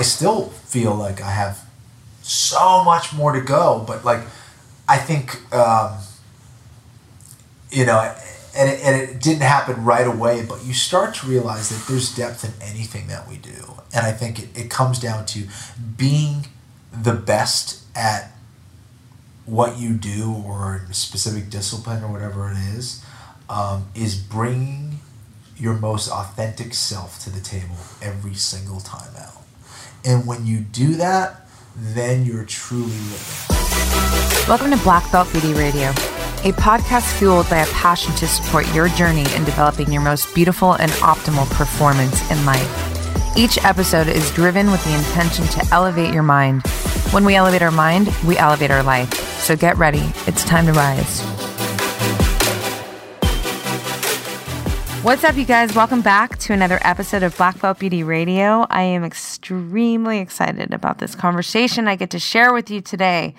I still feel like I have so much more to go, but like I think um, you know, and it, and it didn't happen right away, but you start to realize that there's depth in anything that we do, and I think it, it comes down to being the best at what you do or a specific discipline or whatever it is, um, is bringing your most authentic self to the table every single time out. And when you do that, then you're truly living. Welcome to Black Belt Beauty Radio, a podcast fueled by a passion to support your journey in developing your most beautiful and optimal performance in life. Each episode is driven with the intention to elevate your mind. When we elevate our mind, we elevate our life. So get ready. It's time to rise. What's up, you guys? Welcome back to another episode of Black Belt Beauty Radio. I am extremely excited about this conversation I get to share with you today.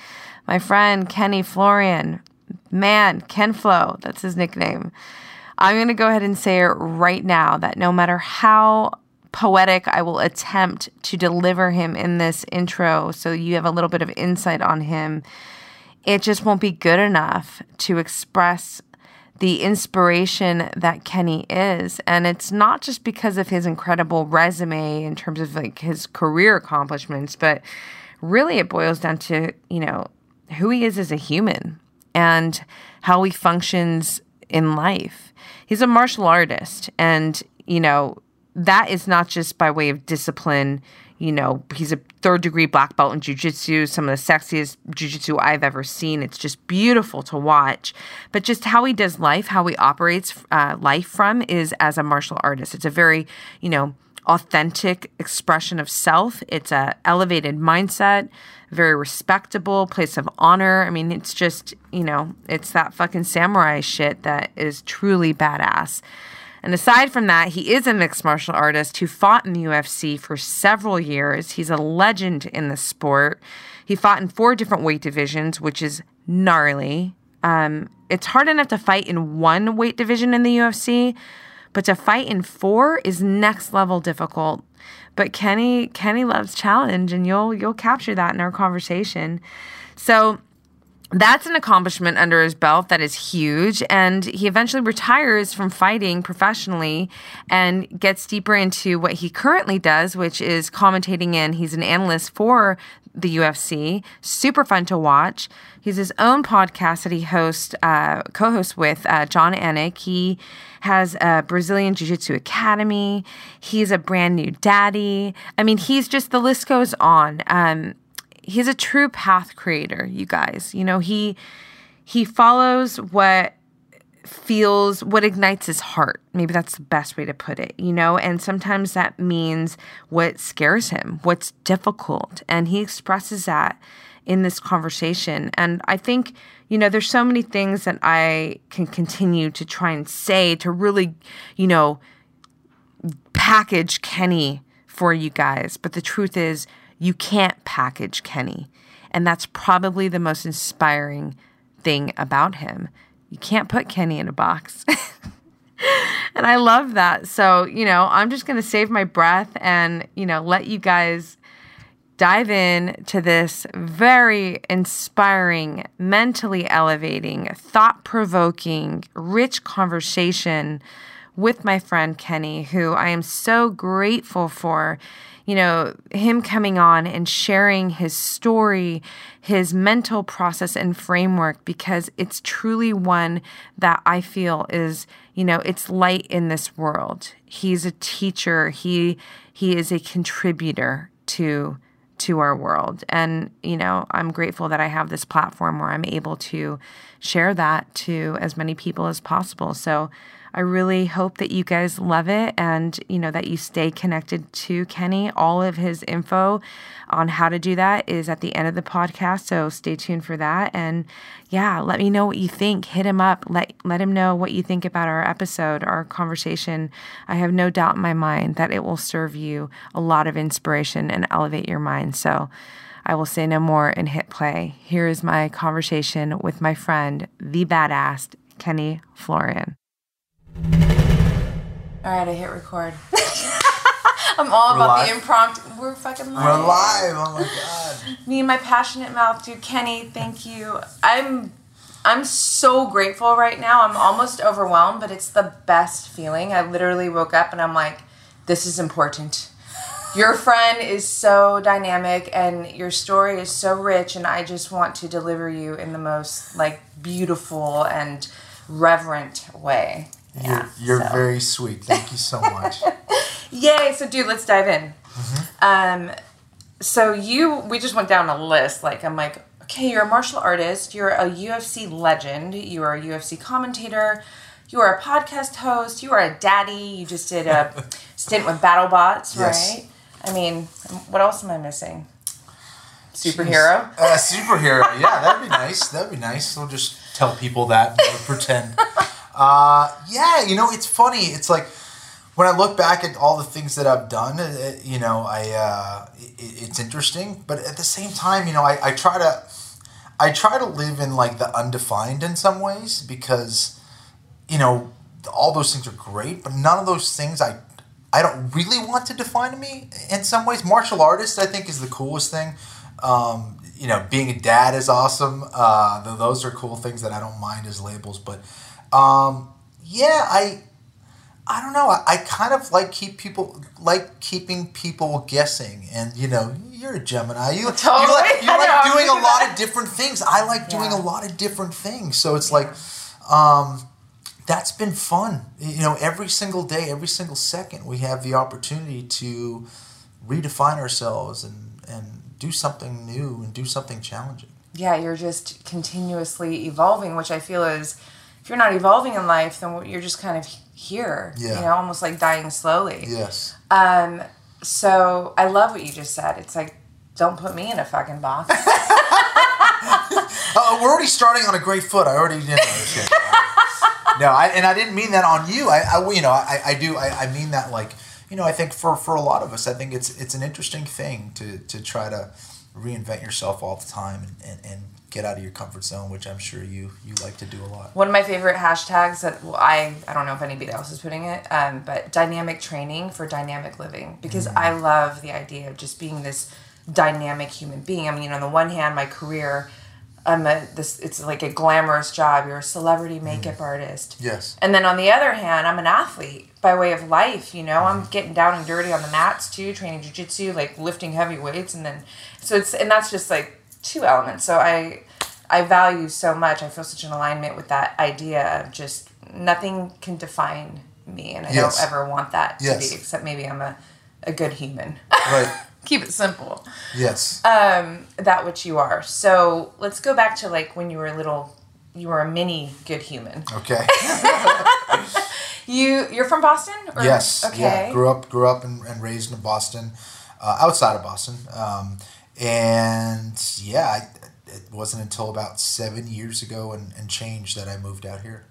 My friend Kenny Florian, man, Ken Flo, that's his nickname. I'm going to go ahead and say it right now that no matter how poetic I will attempt to deliver him in this intro so you have a little bit of insight on him, it just won't be good enough to express the inspiration that Kenny is. And it's not just because of his incredible resume in terms of like his career accomplishments, but really it boils down to, you know, who he is as a human and how he functions in life. He's a martial artist and, you know, that is not just by way of discipline you know, he's a third degree black belt in jujitsu, some of the sexiest jujitsu I've ever seen. It's just beautiful to watch. But just how he does life, how he operates uh, life from is as a martial artist. It's a very, you know, authentic expression of self. It's a elevated mindset, very respectable place of honor. I mean, it's just, you know, it's that fucking samurai shit that is truly badass. And aside from that, he is a mixed martial artist who fought in the UFC for several years. He's a legend in the sport. He fought in four different weight divisions, which is gnarly. Um, it's hard enough to fight in one weight division in the UFC, but to fight in four is next level difficult. But Kenny Kenny loves challenge, and you'll you'll capture that in our conversation. So that's an accomplishment under his belt that is huge. And he eventually retires from fighting professionally and gets deeper into what he currently does, which is commentating in. He's an analyst for the UFC. Super fun to watch. He's his own podcast that he hosts, uh, co-hosts with uh, Jon Anik. He has a Brazilian Jiu Jitsu Academy. He's a brand new daddy. I mean, he's just the list goes on. Um, he's a true path creator, you guys. You know, he he follows what feels what ignites his heart. Maybe that's the best way to put it, you know? And sometimes that means what scares him, what's difficult, and he expresses that in this conversation. And I think, you know, there's so many things that I can continue to try and say to really, you know, package Kenny for you guys. But the truth is, you can't package Kenny. And that's probably the most inspiring thing about him. You can't put Kenny in a box. and I love that. So, you know, I'm just going to save my breath and, you know, let you guys dive in to this very inspiring, mentally elevating, thought provoking, rich conversation with my friend Kenny, who I am so grateful for you know, him coming on and sharing his story, his mental process and framework, because it's truly one that I feel is, you know, it's light in this world. He's a teacher. He he is a contributor to to our world. And, you know, I'm grateful that I have this platform where I'm able to share that to as many people as possible. So I really hope that you guys love it and, you know, that you stay connected to Kenny. All of his info on how to do that is at the end of the podcast. So stay tuned for that. And yeah, let me know what you think. Hit him up. Let, let him know what you think about our episode, our conversation. I have no doubt in my mind that it will serve you a lot of inspiration and elevate your mind. So, I will say no more and hit play. Here is my conversation with my friend, the badass Kenny Florian. All right, I hit record. I'm all We're about live? the impromptu. We're fucking live. We're live. Oh my god. Me and my passionate mouth, dude. Kenny, thank you. I'm, I'm so grateful right now. I'm almost overwhelmed, but it's the best feeling. I literally woke up and I'm like, this is important. Your friend is so dynamic and your story is so rich, and I just want to deliver you in the most like beautiful and reverent way. Yeah, You're, you're so. very sweet. Thank you so much. Yay! So, dude, let's dive in. Um, so you, we just went down a list. Like, I'm like, okay, you're a martial artist. You're a UFC legend. You are a UFC commentator. You are a podcast host. You are a daddy. You just did a stint with BattleBots, Yes. right? I mean, what else am I missing? Superhero. Uh, superhero. Yeah, that'd be nice. That'd be nice. We'll just tell people that. We'll pretend. Uh, yeah, you know, it's funny. It's like when I look back at all the things that I've done, uh, you know, I uh, it, it's interesting. But at the same time, you know, I, I try to I try to live in like the undefined in some ways because you know all those things are great, but none of those things I I don't really want to define me in some ways. Martial artist, I think, is the coolest thing. Um, you know, being a dad is awesome. Uh, those are cool things that I don't mind as labels. But um, yeah, I I don't know. I, I kind of like keep people like keeping people guessing, and you know, you're a Gemini. You, Totally. you like, you like know, doing a lot of different things. I like doing Yeah. a lot of different things. So it's like. Um, that's been fun. You know, every single day, every single second, we have the opportunity to redefine ourselves and, and do something new and do something challenging. yeah, you're just continuously evolving, which I feel is if you're not evolving in life, then you're just kind of here. Yeah. You know, almost like dying slowly. Yes. Um, so I love what you just said. It's like, don't put me in a fucking box. Uh, we're already starting on a great foot. I already did. No, just no I, and I didn't mean that on you. I, I you know, I, I do. I, I mean that like, you know, I think for, for a lot of us, I think it's it's an interesting thing to, to try to reinvent yourself all the time and, and, and get out of your comfort zone, which I'm sure you you like to do a lot. One of my favorite hashtags that well, I I don't know if anybody else is putting it, um, but dynamic training for dynamic living because mm. I love the idea of just being this dynamic human being. I mean, on the one hand, my career, I'm a this it's like a glamorous job. You're a celebrity mm. makeup artist. Yes. And then on the other hand, I'm an athlete by way of life, you know. I'm mm-hmm. getting down and dirty on the mats too, training jujitsu, like lifting heavy weights and then so it's and that's just like two elements. So I I value so much. I feel such an alignment with that idea of just nothing can define me and I Yes. don't ever want that to be except maybe I'm a, a good human. Right. Keep it simple. Yes. Um, that which you are. So let's go back to like when you were a little you were a mini good human. Okay. You you're from Boston? Or- yes. Okay. Yeah. Grew up, grew up and, and raised in Boston, uh, outside of Boston, um, and yeah, I, it wasn't until about seven years ago and, and changed that I moved out here.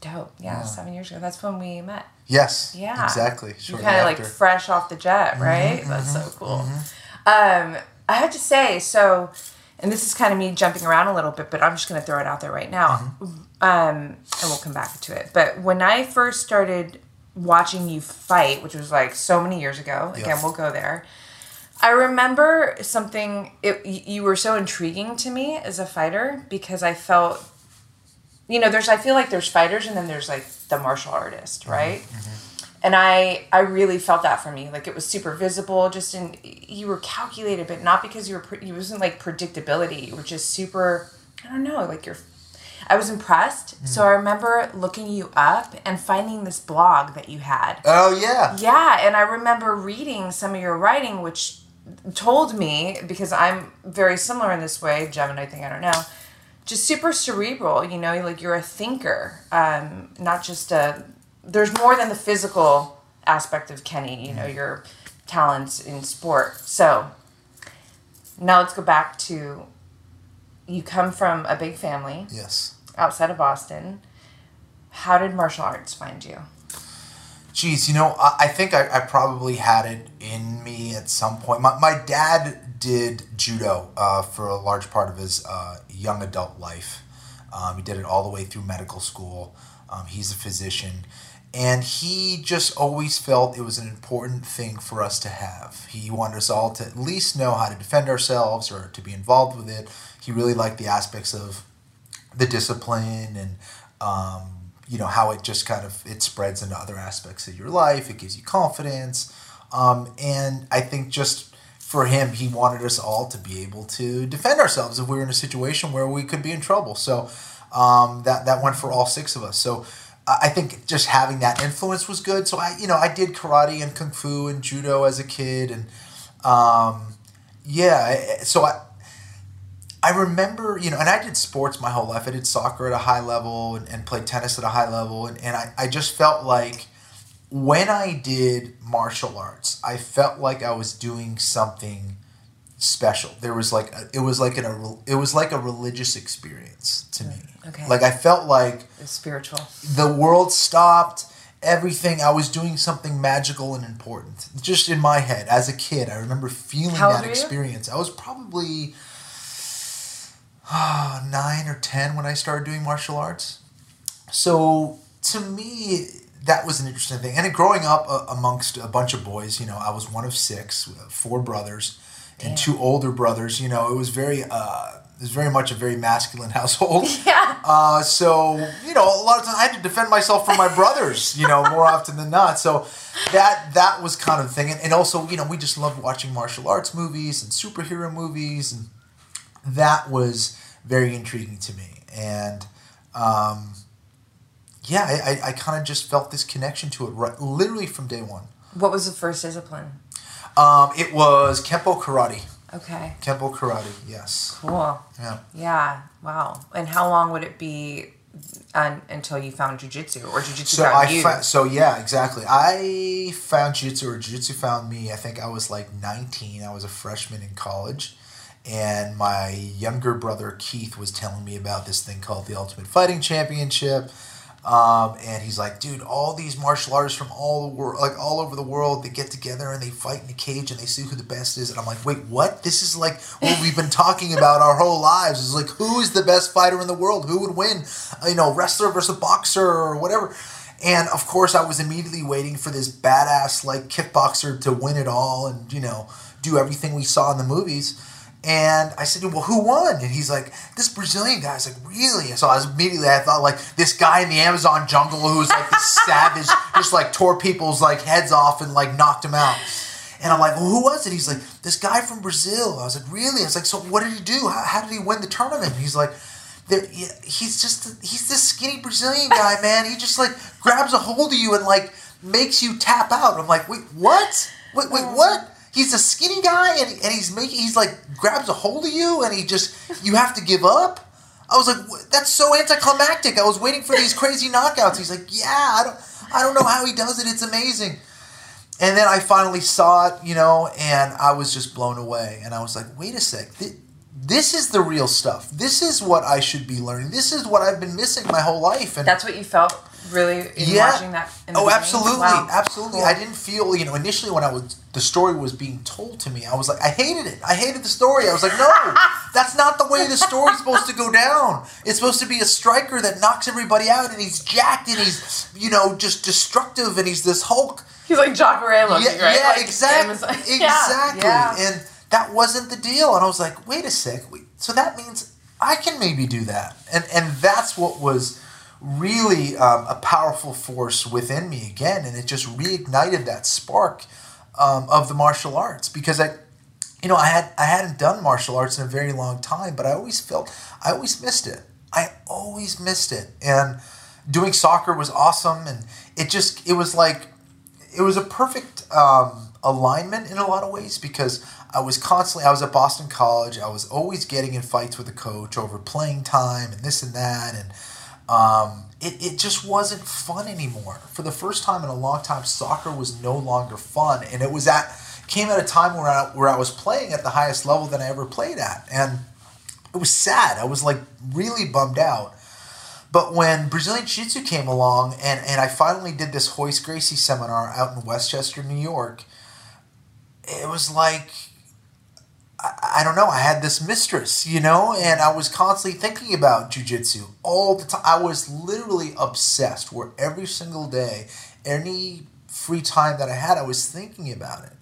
Dope. Yeah, seven years ago. That's when we met. Yes. Yeah. Exactly. You Shortly kind of like. Mm-hmm, fresh off the jet, right? That's so cool. Um, I have to say, so, and this is kind of me jumping around a little bit, but I'm just going to throw it out there right now. Mm-hmm. Um, and we'll come back to it. But when I first started watching you fight, which was like so many years ago, again, Yes. we'll go there. I remember something. It, you were so intriguing to me as a fighter because I felt, you know, there's. I feel like there's fighters and then there's like the martial artist, mm-hmm. right? Mm-hmm. And I, I really felt that from you. Like it was super visible. Just in you were calculated, but not because you were. Pre- it wasn't like predictability. You were just super. I don't know. Like you're. I was impressed. Mm-hmm. So I remember looking you up and finding this blog that you had. Oh yeah. Yeah, and I remember reading some of your writing, which told me because I'm very similar in this way. Gemini thing, I don't know. Just super cerebral, you know, like you're a thinker, um, not just a. There's more than the physical aspect of Kenny, you know, your talents in sport. So now let's go back to you come from a big family Yes. outside of Boston. How did martial arts find you? Geez, you know, I, I think I, I probably had it in me at some point. My, my dad did judo uh, for a large part of his uh, young adult life. Um, he did it all the way through medical school. Um, he's a physician. And he just always felt it was an important thing for us to have. He wanted us all to at least know how to defend ourselves or to be involved with it. He really liked the aspects of the discipline and um, you know how it just kind of it spreads into other aspects of your life. It gives you confidence, um, and I think just for him, he wanted us all to be able to defend ourselves if we were in a situation where we could be in trouble. So um, that that went for all six of us. So I think just having that influence was good. So I, you know, I did karate and kung fu and judo as a kid, and um, yeah, so I. I remember, you know, and I did sports my whole life. I did soccer at a high level and, and played tennis at a high level. And, and I, I just felt like when I did martial arts, I felt like I was doing something special. There was like a, it was like an a, it was like a religious experience to me. Okay. Like I felt like spiritual. The world stopped. Everything I was doing something magical and important. Just in my head as a kid, I remember feeling How that experience. I was probably nine or ten when I started doing martial arts. So to me, that was an interesting thing. And growing up uh, amongst a bunch of boys, you know, I was one of six, four brothers, and two older brothers. You know, it was very, uh, it was very much a very masculine household. Yeah. Uh, so you know, a lot of times I had to defend myself from my brothers. You know, more often than not. So that that was kind of the thing. And, and also, you know, we just loved watching martial arts movies and superhero movies, and that was very intriguing to me. And um, yeah, I, I, I kind of just felt this connection to it right, literally from day one. What was the first discipline? Um, it was Kempo Karate. Okay. Kempo Karate, yes. Cool. Yeah. Yeah. Wow. And how long would it be un- until you found jujitsu or jujitsu So found I you? fa- so yeah, exactly. I found jiu-jitsu or jiu-jitsu found me. I think I was like 19. I was a freshman in college. And my younger brother Keith was telling me about this thing called the Ultimate Fighting Championship. Um, and he's like, dude, all these martial artists from all the world, like all over the world, they get together and they fight in a cage and they see who the best is. And I'm like, wait, what? This is like what we've been talking about our whole lives. It's like, who is the best fighter in the world? Who would win? You know, wrestler versus boxer or whatever. And of course, I was immediately waiting for this badass like kickboxer to win it all and you know do everything we saw in the movies. And I said, well, who won? And he's like, this Brazilian guy's like, really? So I was immediately, I thought like this guy in the Amazon jungle who's like this savage, just like tore people's like heads off and like knocked them out. And I'm like, well, who was it? He's like, this guy from Brazil. I was like, really? I was like, so what did he do? How, how did he win the tournament? And he's like, there, he's just, he's this skinny Brazilian guy, man. He just like grabs a hold of you and like makes you tap out. I'm like, wait, what? Wait, wait, what? He's a skinny guy and, and he's making, he's like grabs a hold of you and he just, you have to give up. I was like, that's so anticlimactic. I was waiting for these crazy knockouts. He's like, yeah, I don't, I don't know how he does it. It's amazing. And then I finally saw it, you know, and I was just blown away. And I was like, wait a sec. Th- this is the real stuff. This is what I should be learning. This is what I've been missing my whole life. And That's what you felt really in Yeah. watching that. In the oh, absolutely, Wow. absolutely. Cool. I didn't feel, you know, initially when I was the story was being told to me, I was like, I hated it. I hated the story. I was like, no, that's not the way the story's supposed to go down. It's supposed to be a striker that knocks everybody out, and he's jacked, and he's, you know, just destructive, and he's this Hulk. He's like Jacare looking, Yeah, right? yeah, Like exactly, Yeah, exactly. yeah. And that wasn't the deal. And I was like, wait a sec. Wait, so that means I can maybe do that. And and that's what was really um, a powerful force within me again. And it just reignited that spark um, of the martial arts because I. You know, I had I hadn't done martial arts in a very long time, but I always felt I always missed it. I always missed it, and doing soccer was awesome, and it just it was like it was a perfect um, alignment in a lot of ways because I was constantly I was at Boston College. I was always getting in fights with the coach over playing time and this and that, and um, it it just wasn't fun anymore. For the first time in a long time, soccer was no longer fun, and it was at came at a time where I, where I was playing at the highest level that I ever played at, and it was sad. I was like really bummed out. But when Brazilian Jiu Jitsu came along and, and I finally did this Royce Gracie seminar out in Westchester, New York, it was like I, don't know. I had this mistress, you know, and I was constantly thinking about jujitsu all the time. I was literally obsessed. Where every single day, any free time that I had, I was thinking about it,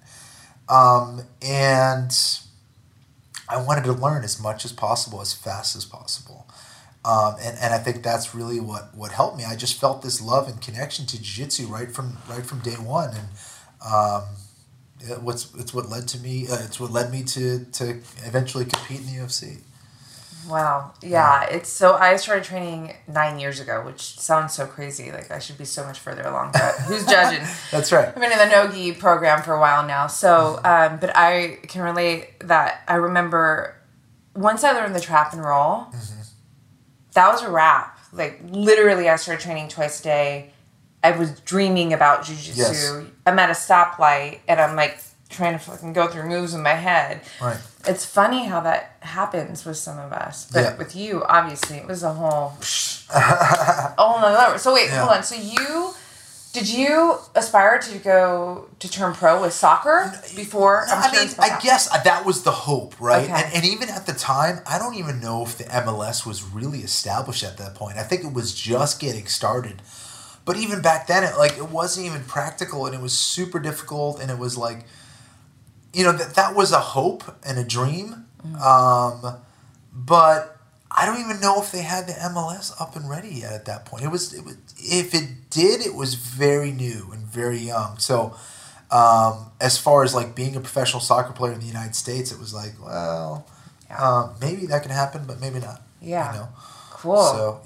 um, and I wanted to learn as much as possible, as fast as possible. Um, and, and I think that's really what, what helped me. I just felt this love and connection to jiu-jitsu right from right from day one, and um, what's it's what led to me. Uh, it's what led me to to eventually compete in the UFC. Wow. Yeah, it's so I started training nine years ago, which sounds so crazy. Like I should be so much further along, but who's judging? That's right. I've been in the Nogi program for a while now. So, um, but I can relate that I remember once I learned the trap and roll, that was a wrap. Like literally, I started training twice a day. I was dreaming about jujitsu. Yes. I'm at a stoplight and I'm like trying to fucking go through moves in my head. Right. It's funny how that happens with some of us, but Yeah. with you, obviously, it was a whole, oh no! level. So wait, Yeah. hold on. So you, did you aspire to go to turn pro with soccer before? I'm I mean, I that. guess that was the hope, right? Okay. And, and even at the time, I don't even know if the MLS was really established at that point. I think it was just getting started. But even back then, it like it wasn't even practical, and it was super difficult, and it was like, you know, that that was a hope and a dream. Um, but I don't even know if they had the MLS up and ready yet at that point. It was, it was if it did, it was very new and very young. So um, as far as like being a professional soccer player in the United States, it was like, well, Yeah. um, maybe that can happen, but maybe not. Yeah. You know? Cool. So,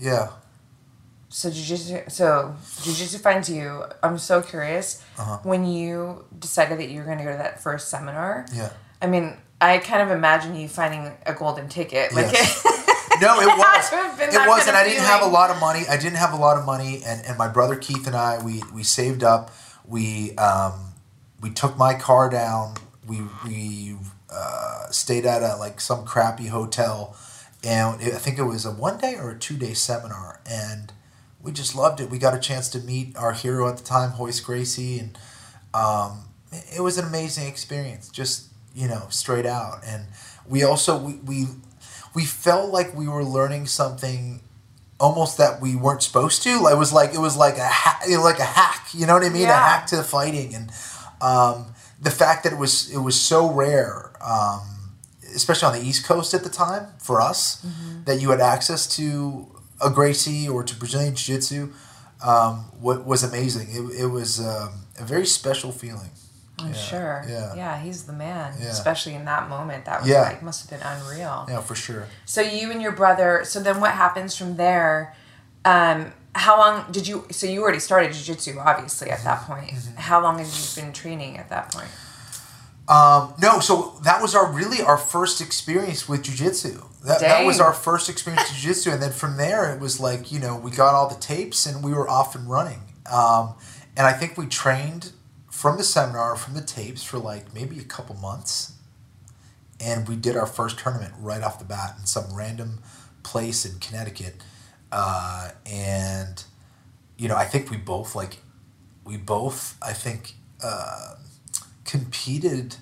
So jujitsu, so jujitsu finds you. I'm so curious Uh-huh. when you decided that you were going to go to that first seminar. Yeah. I mean, I kind of imagine you finding a golden ticket. Like, Yes. No, it was. It was, and I didn't have a lot of money. I didn't have a lot of money, and, and my brother Keith and I, we we saved up. We um, we took my car down. We we uh, stayed at a like some crappy hotel, and it, I think it was a one day or a two day seminar, and we just loved it. We got a chance to meet our hero at the time, Royce Gracie, and um, it was an amazing experience. Just you know, straight out, and we also we we we felt like we were learning something almost that we weren't supposed to. It was like it was like a ha- like a hack. You know what I mean? A hack to the fighting, and um, the fact that it was it was so rare, um, especially on the East Coast at the time for us, that you had access to a Gracie or to Brazilian Jiu Jitsu. Um, wa- was amazing. It, it was um, a very special feeling. I'm Yeah, sure. yeah. Yeah, he's the man. Yeah. Especially in that moment. That was Yeah. like must have been unreal. Yeah, for sure. So you and your brother. So then, what happens from there? Um, how long did you? So you already started jiu-jitsu obviously, at that point. Mm-hmm. How long had you been training at that point? Um, no, so that was our really our first experience with jujitsu. That, that was our first experience with jujitsu, and then from there it was like you know we got all the tapes and we were off and running. Um, and I think we trained from the seminar, from the tapes for like maybe a couple months, and we did our first tournament right off the bat in some random place in Connecticut, uh, and you know I think we both like we both I think. Uh, competed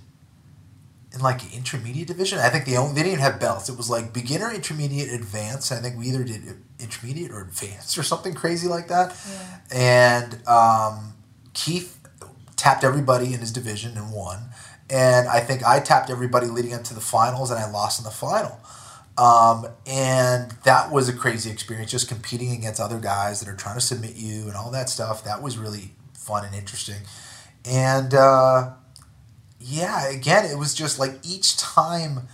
in like intermediate division. I think they only they didn't even have belts. It was like beginner, intermediate, advanced. I think we either did intermediate or advanced or something crazy like that. And um, Keith tapped everybody in his division and won. And I think I tapped everybody leading up to the finals, and I lost in the final. Um, and that was a crazy experience, just competing against other guys that are trying to submit you and all that stuff. That was really fun and interesting. And uh, yeah, again, it was just like each time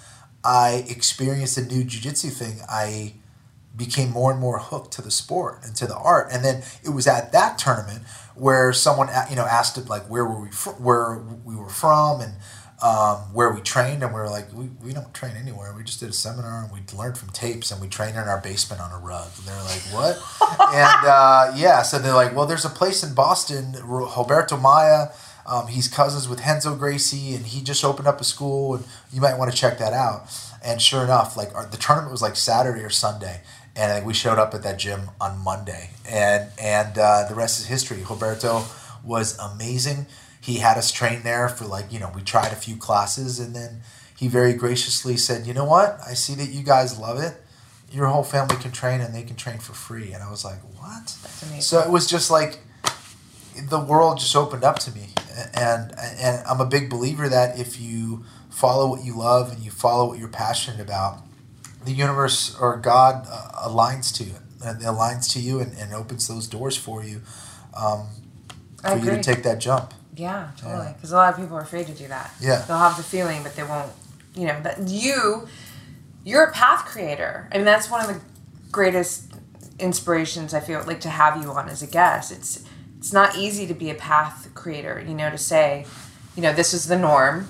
I experienced a new jujitsu thing, I became more and more hooked to the sport and to the art. And then it was at that tournament where someone you know asked it like where were we fr- where we were from and um, where we trained, and we were like we, we don't train anywhere. We just did a seminar and we learned from tapes and we trained in our basement on a rug. And they're like what? and uh, yeah, so they're like well, there's a place in Boston, Roberto Maia. Um, he's cousins with Renzo Gracie, and he just opened up a school, and you might want to check that out. And sure enough, like our, the tournament was like Saturday or Sunday, and I think we showed up at that gym on Monday, and and uh, the rest is history. Roberto was amazing. He had us train there for like you know we tried a few classes, and then he very graciously said, "You know what? I see that you guys love it. Your whole family can train, and they can train for free." And I was like, "What?" So it was just like the world just opened up to me, and and I'm a big believer that if you follow what you love and you follow what you're passionate about, the universe or God uh, aligns to you, and aligns to you, and, and opens those doors for you, um, for you to take that jump. Yeah, totally. Because a lot of people are afraid to do that. Yeah. They'll have the feeling, but they won't. You know that you, you're a path creator. I mean, that's one of the greatest inspirations I feel like to have you on as a guest. It's it's not easy to be a path creator. You know, to say, you know, this is the norm,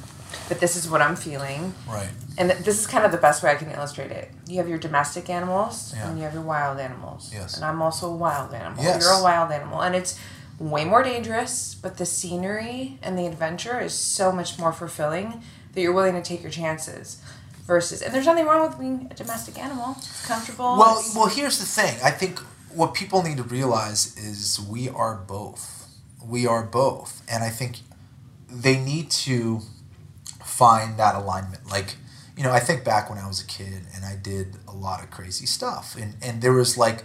but this is what I'm feeling. Right. And th- this is kind of the best way I can illustrate it. You have your domestic animals Yeah. and you have your wild animals. Yes. And I'm also a wild animal. Yes. You're a wild animal. And it's way more dangerous, but the scenery and the adventure is so much more fulfilling that you're willing to take your chances. Versus, and there's nothing wrong with being a domestic animal. It's comfortable. Well, it's- well, here's the thing. I think what people need to realize is we are both. We are both, and I think they need to find that alignment. Like, you know, I think back when I was a kid and I did a lot of crazy stuff, and and there was like,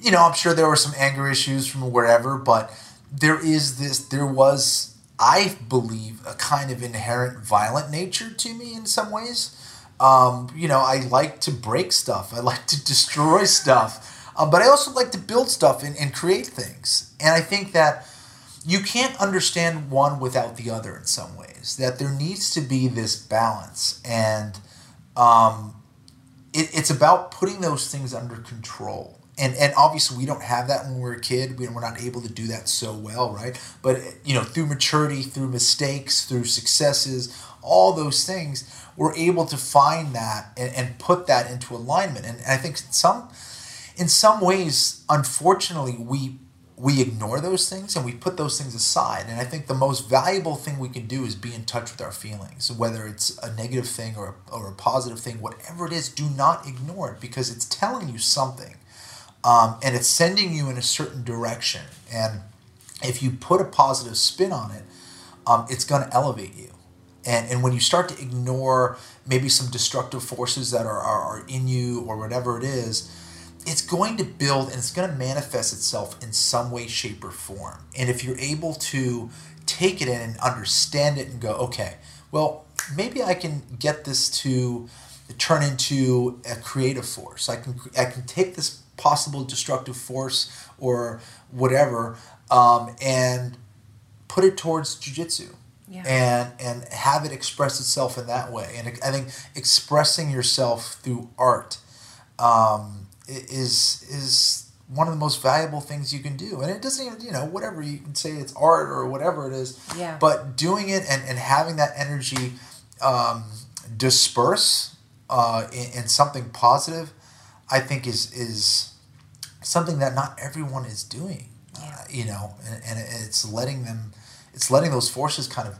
you know, I'm sure there were some anger issues from wherever, but there is this. There was, I believe, a kind of inherent violent nature to me in some ways. Um, you know, I like to break stuff. I like to destroy stuff. Uh, but I also like to build stuff and, and create things. And I think that you can't understand one without the other in some ways. That there needs to be this balance. And um, it, it's about putting those things under control. And, and obviously we don't have that when we're a kid. We, we're not able to do that so well, right? But you know, through maturity, through mistakes, through successes, all those things, we're able to find that and, and put that into alignment. And, and I think some, in some ways, unfortunately, we we ignore those things and we put those things aside. And I think the most valuable thing we can do is be in touch with our feelings, whether it's a negative thing or a, or a positive thing, whatever it is. Do not ignore it because it's telling you something, um, and it's sending you in a certain direction. And if you put a positive spin on it, um, it's going to elevate you. And, and when you start to ignore maybe some destructive forces that are, are, are in you or whatever it is, it's going to build and it's going to manifest itself in some way, shape, or form. And if you're able to take it in and understand it and go, okay, well, maybe I can get this to turn into a creative force. I can I can take this possible destructive force or whatever um, and put it towards jujitsu Yeah. and and have it express itself in that way. And I think expressing yourself through art um, is is one of the most valuable things you can do. And it doesn't even you know whatever you can say it's art or whatever it is. Yeah. But doing it and, and having that energy um, disperse uh, in, in something positive, I think is is something that not everyone is doing. Uh, you know, and, and it's letting them, it's letting those forces kind of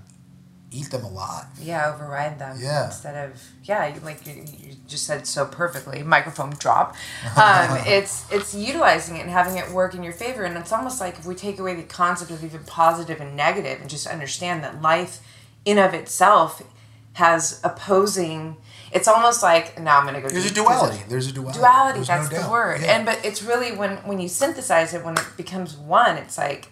eat them alive. Yeah, override them. Yeah. Instead of yeah, you, like you, you just said so perfectly. Microphone drop. Um, it's it's utilizing it and having it work in your favor, and it's almost like if we take away the concept of even positive and negative, and just understand that life, in of itself, has opposing. It's almost like now I'm gonna go. There's a duality. There's a duality. duality There's that's no the doubt. word Yeah. and but it's really when when you synthesize it when it becomes one it's like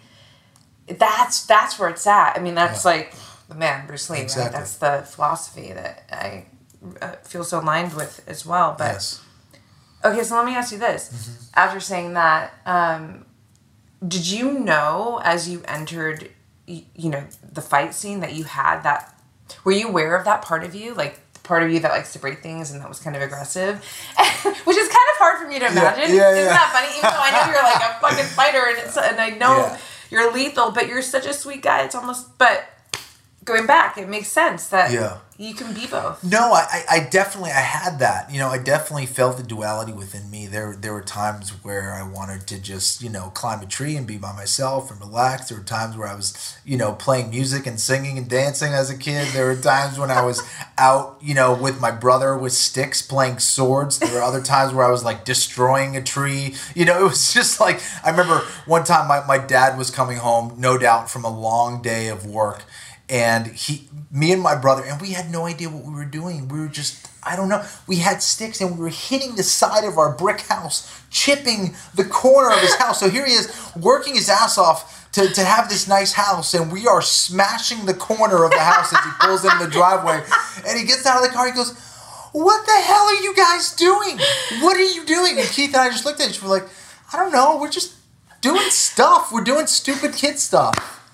that's that's where it's at i mean that's Yeah. like the man bruce lee Exactly. right that's the philosophy that i uh, feel so aligned with as well but yes. okay so let me ask you this Mm-hmm. after saying that um, did you know as you entered you know the fight scene that you had that were you aware of that part of you like the part of you that likes to break things and that was kind of aggressive which is kind of hard for me to imagine yeah, isn't yeah. that funny even though i know you're like a fucking fighter and it's and i know Yeah. you're lethal but you're such a sweet guy it's almost but going back it makes sense that Yeah. you can be both No, I, I I definitely I had that. You know, I definitely felt the duality within me. There there were times where I wanted to just, you know, climb a tree and be by myself and relax. There were times where I was, you know, playing music and singing and dancing as a kid. There were times when I was out, you know, with my brother with sticks playing swords. There were other times where I was like destroying a tree. You know, it was just like I remember one time my, my dad was coming home, no doubt, from a long day of work and he, me and my brother, and we had no idea what we were doing. We were just, I don't know. We had sticks and we were hitting the side of our brick house, chipping the corner of his house. So here he is working his ass off to, to have this nice house, and we are smashing the corner of the house as he pulls in the driveway. And he gets out of the car. He goes, "What the hell are you guys doing? What are you doing?" And Keith and I just looked at each other like, "I don't know. We're just doing stuff. We're doing stupid kid stuff."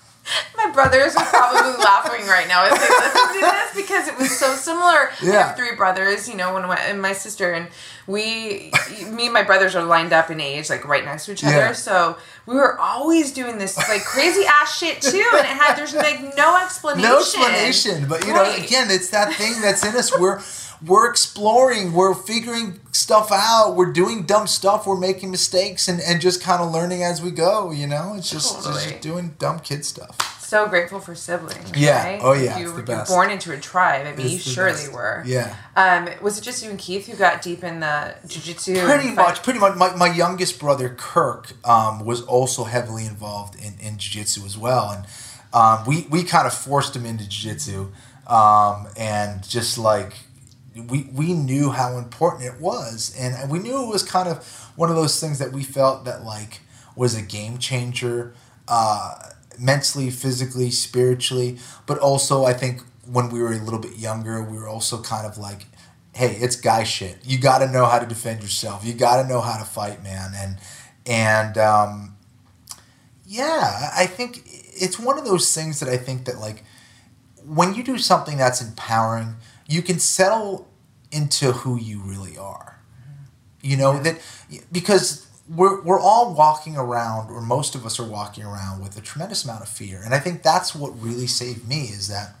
My brothers are probably laughing right now as they listen to this because it was so similar. I Yeah. have three brothers, you know, my, and my sister, and we, me and my brothers are lined up in age, like right next to each other. Yeah. So we were always doing this like crazy ass shit too, and it had there's like no explanation. no explanation but you know Right. again it's that thing that's in us we're we're exploring we're figuring stuff out we're doing dumb stuff we're making mistakes and, and just kind of learning as we go you know it's just, Totally. just doing dumb kid stuff So grateful for siblings. Yeah. right? Oh, yeah, You, you're born into a tribe. I mean, you It's the surely best. were. yeah Um, was it just you and Keith who got deep in the jujitsu? pretty much pretty much my, my youngest brother kirk um, was also heavily involved in, in jiu-jitsu as well and um, we, we kind of forced him into jiu-jitsu um, and just like we, we knew how important it was. And we knew it was kind of one of those things that we felt that like was a game changer uh, mentally physically spiritually. But also i think when we were a little bit younger we were also kind of like hey it's guy shit. You got to know how to defend yourself. You got to know how to fight man. And and um, yeah i think it's one of those things that i think that like when you do something that's empowering, you can settle into who you really are. You know that because we're we're all walking around, or most of us are walking around with a tremendous amount of fear, and I think that's what really saved me is that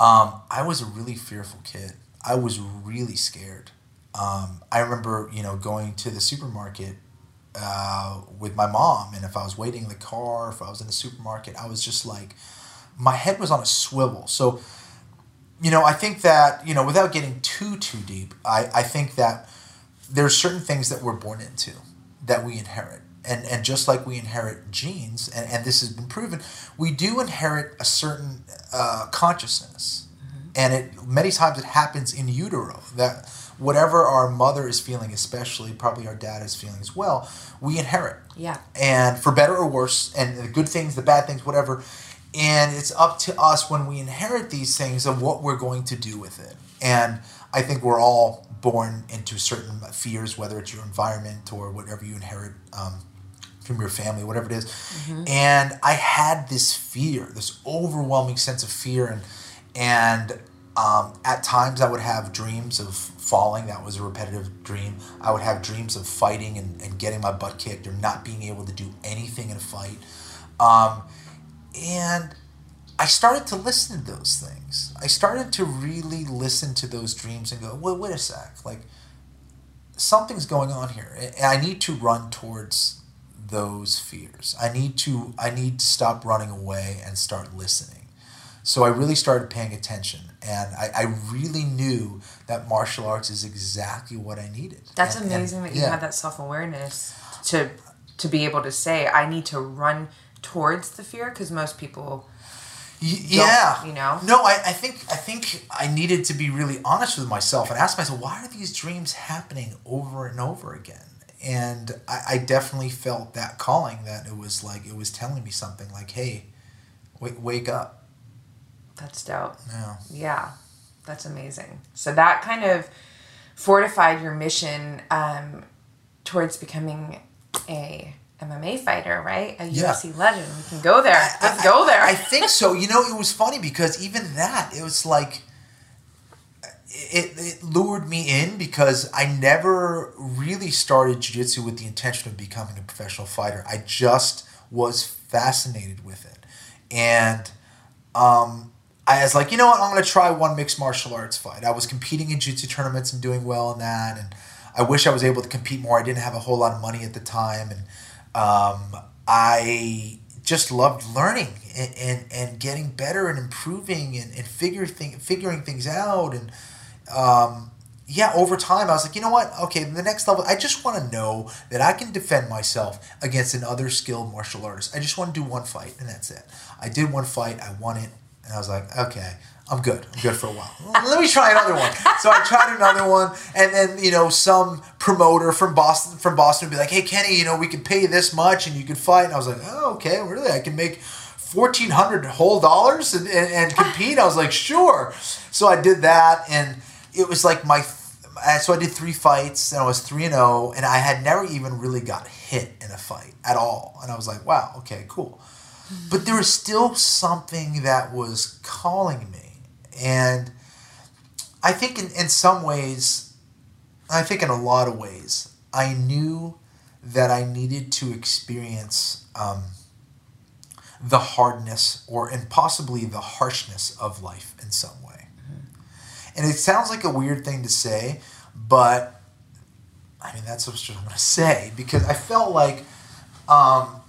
um, I was a really fearful kid. I was really scared. Um, I remember, you know, going to the supermarket uh, with my mom, and if I was waiting in the car, if I was in the supermarket, I was just like, my head was on a swivel. So, you know, I think that, you know, without getting too, too deep, I, I think that there's certain things that we're born into that we inherit. And, and just like we inherit genes, and, and this has been proven, we do inherit a certain uh, consciousness. And it many times it happens in utero that whatever our mother is feeling, especially probably our dad is feeling as well, we inherit Yeah. and for better or worse, and the good things, the bad things, whatever. And it's up to us when we inherit these things of what we're going to do with it. And I think we're all born into certain fears, whether it's your environment or whatever you inherit um, from your family, whatever it is. And I had this fear, this overwhelming sense of fear, and and um, at times I would have dreams of falling. That was a repetitive dream. I would have dreams of fighting and, and getting my butt kicked or not being able to do anything in a fight. Um, and I started to listen to those things. I started to really listen to those dreams and go, wait, wait a sec. Like, something's going on here. And I need to run towards those fears. I need to I need to stop running away and start listening. So I really started paying attention and I, I really knew that martial arts is exactly what I needed. That's And- and- amazing that you yeah. had that self awareness to to be able to say, I need to run towards the fear because most people yeah you know? no I, I think i think i needed to be really honest with myself and ask myself why are these dreams happening over and over again and I, I definitely felt that calling that it was like it was telling me something like hey wake, wake up that's dope. yeah Yeah, that's amazing. So that kind of fortified your mission um, towards becoming a MMA fighter, right? A Yeah. UFC legend. We can go there. Let's I- go there. I think so. You know, it was funny because even that, it was like, it, it lured me in because I never really started jiu-jitsu with the intention of becoming a professional fighter. I just was fascinated with it. And um, I was like, you know what, I'm going to try one mixed martial arts fight. I was competing in jiu-jitsu tournaments and doing well in that. And I wish I was able to compete more. I didn't have a whole lot of money at the time. And um, I just loved learning and, and, and getting better and improving and, and figure thing, figuring things out. And um, yeah, over time, I was like, you know what? Okay, the next level, I just want to know that I can defend myself against another skilled martial artist. I just want to do one fight, and that's it. I did one fight, I won it, And I was like, okay, I'm good. I'm good for a while. Let me try another one. So I tried another one, and then you know some promoter from Boston from Boston would be like, hey Kenny, you know we could pay you this much and you could fight. And I was like, oh okay, really? I can make fourteen hundred whole dollars and, and, and compete. I was like, sure. So I did that, and it was like my. Uh, so I did three fights, and I was three and zero, and I had never even really got hit in a fight at all. And I was like, wow, okay, cool. But there was still something that was calling me and I think in, in some ways, I think in a lot of ways, I knew that I needed to experience um, the hardness or and possibly the harshness of life in some way. Mm-hmm. And it sounds like a weird thing to say, but I mean that's what I'm going to say because I felt like um,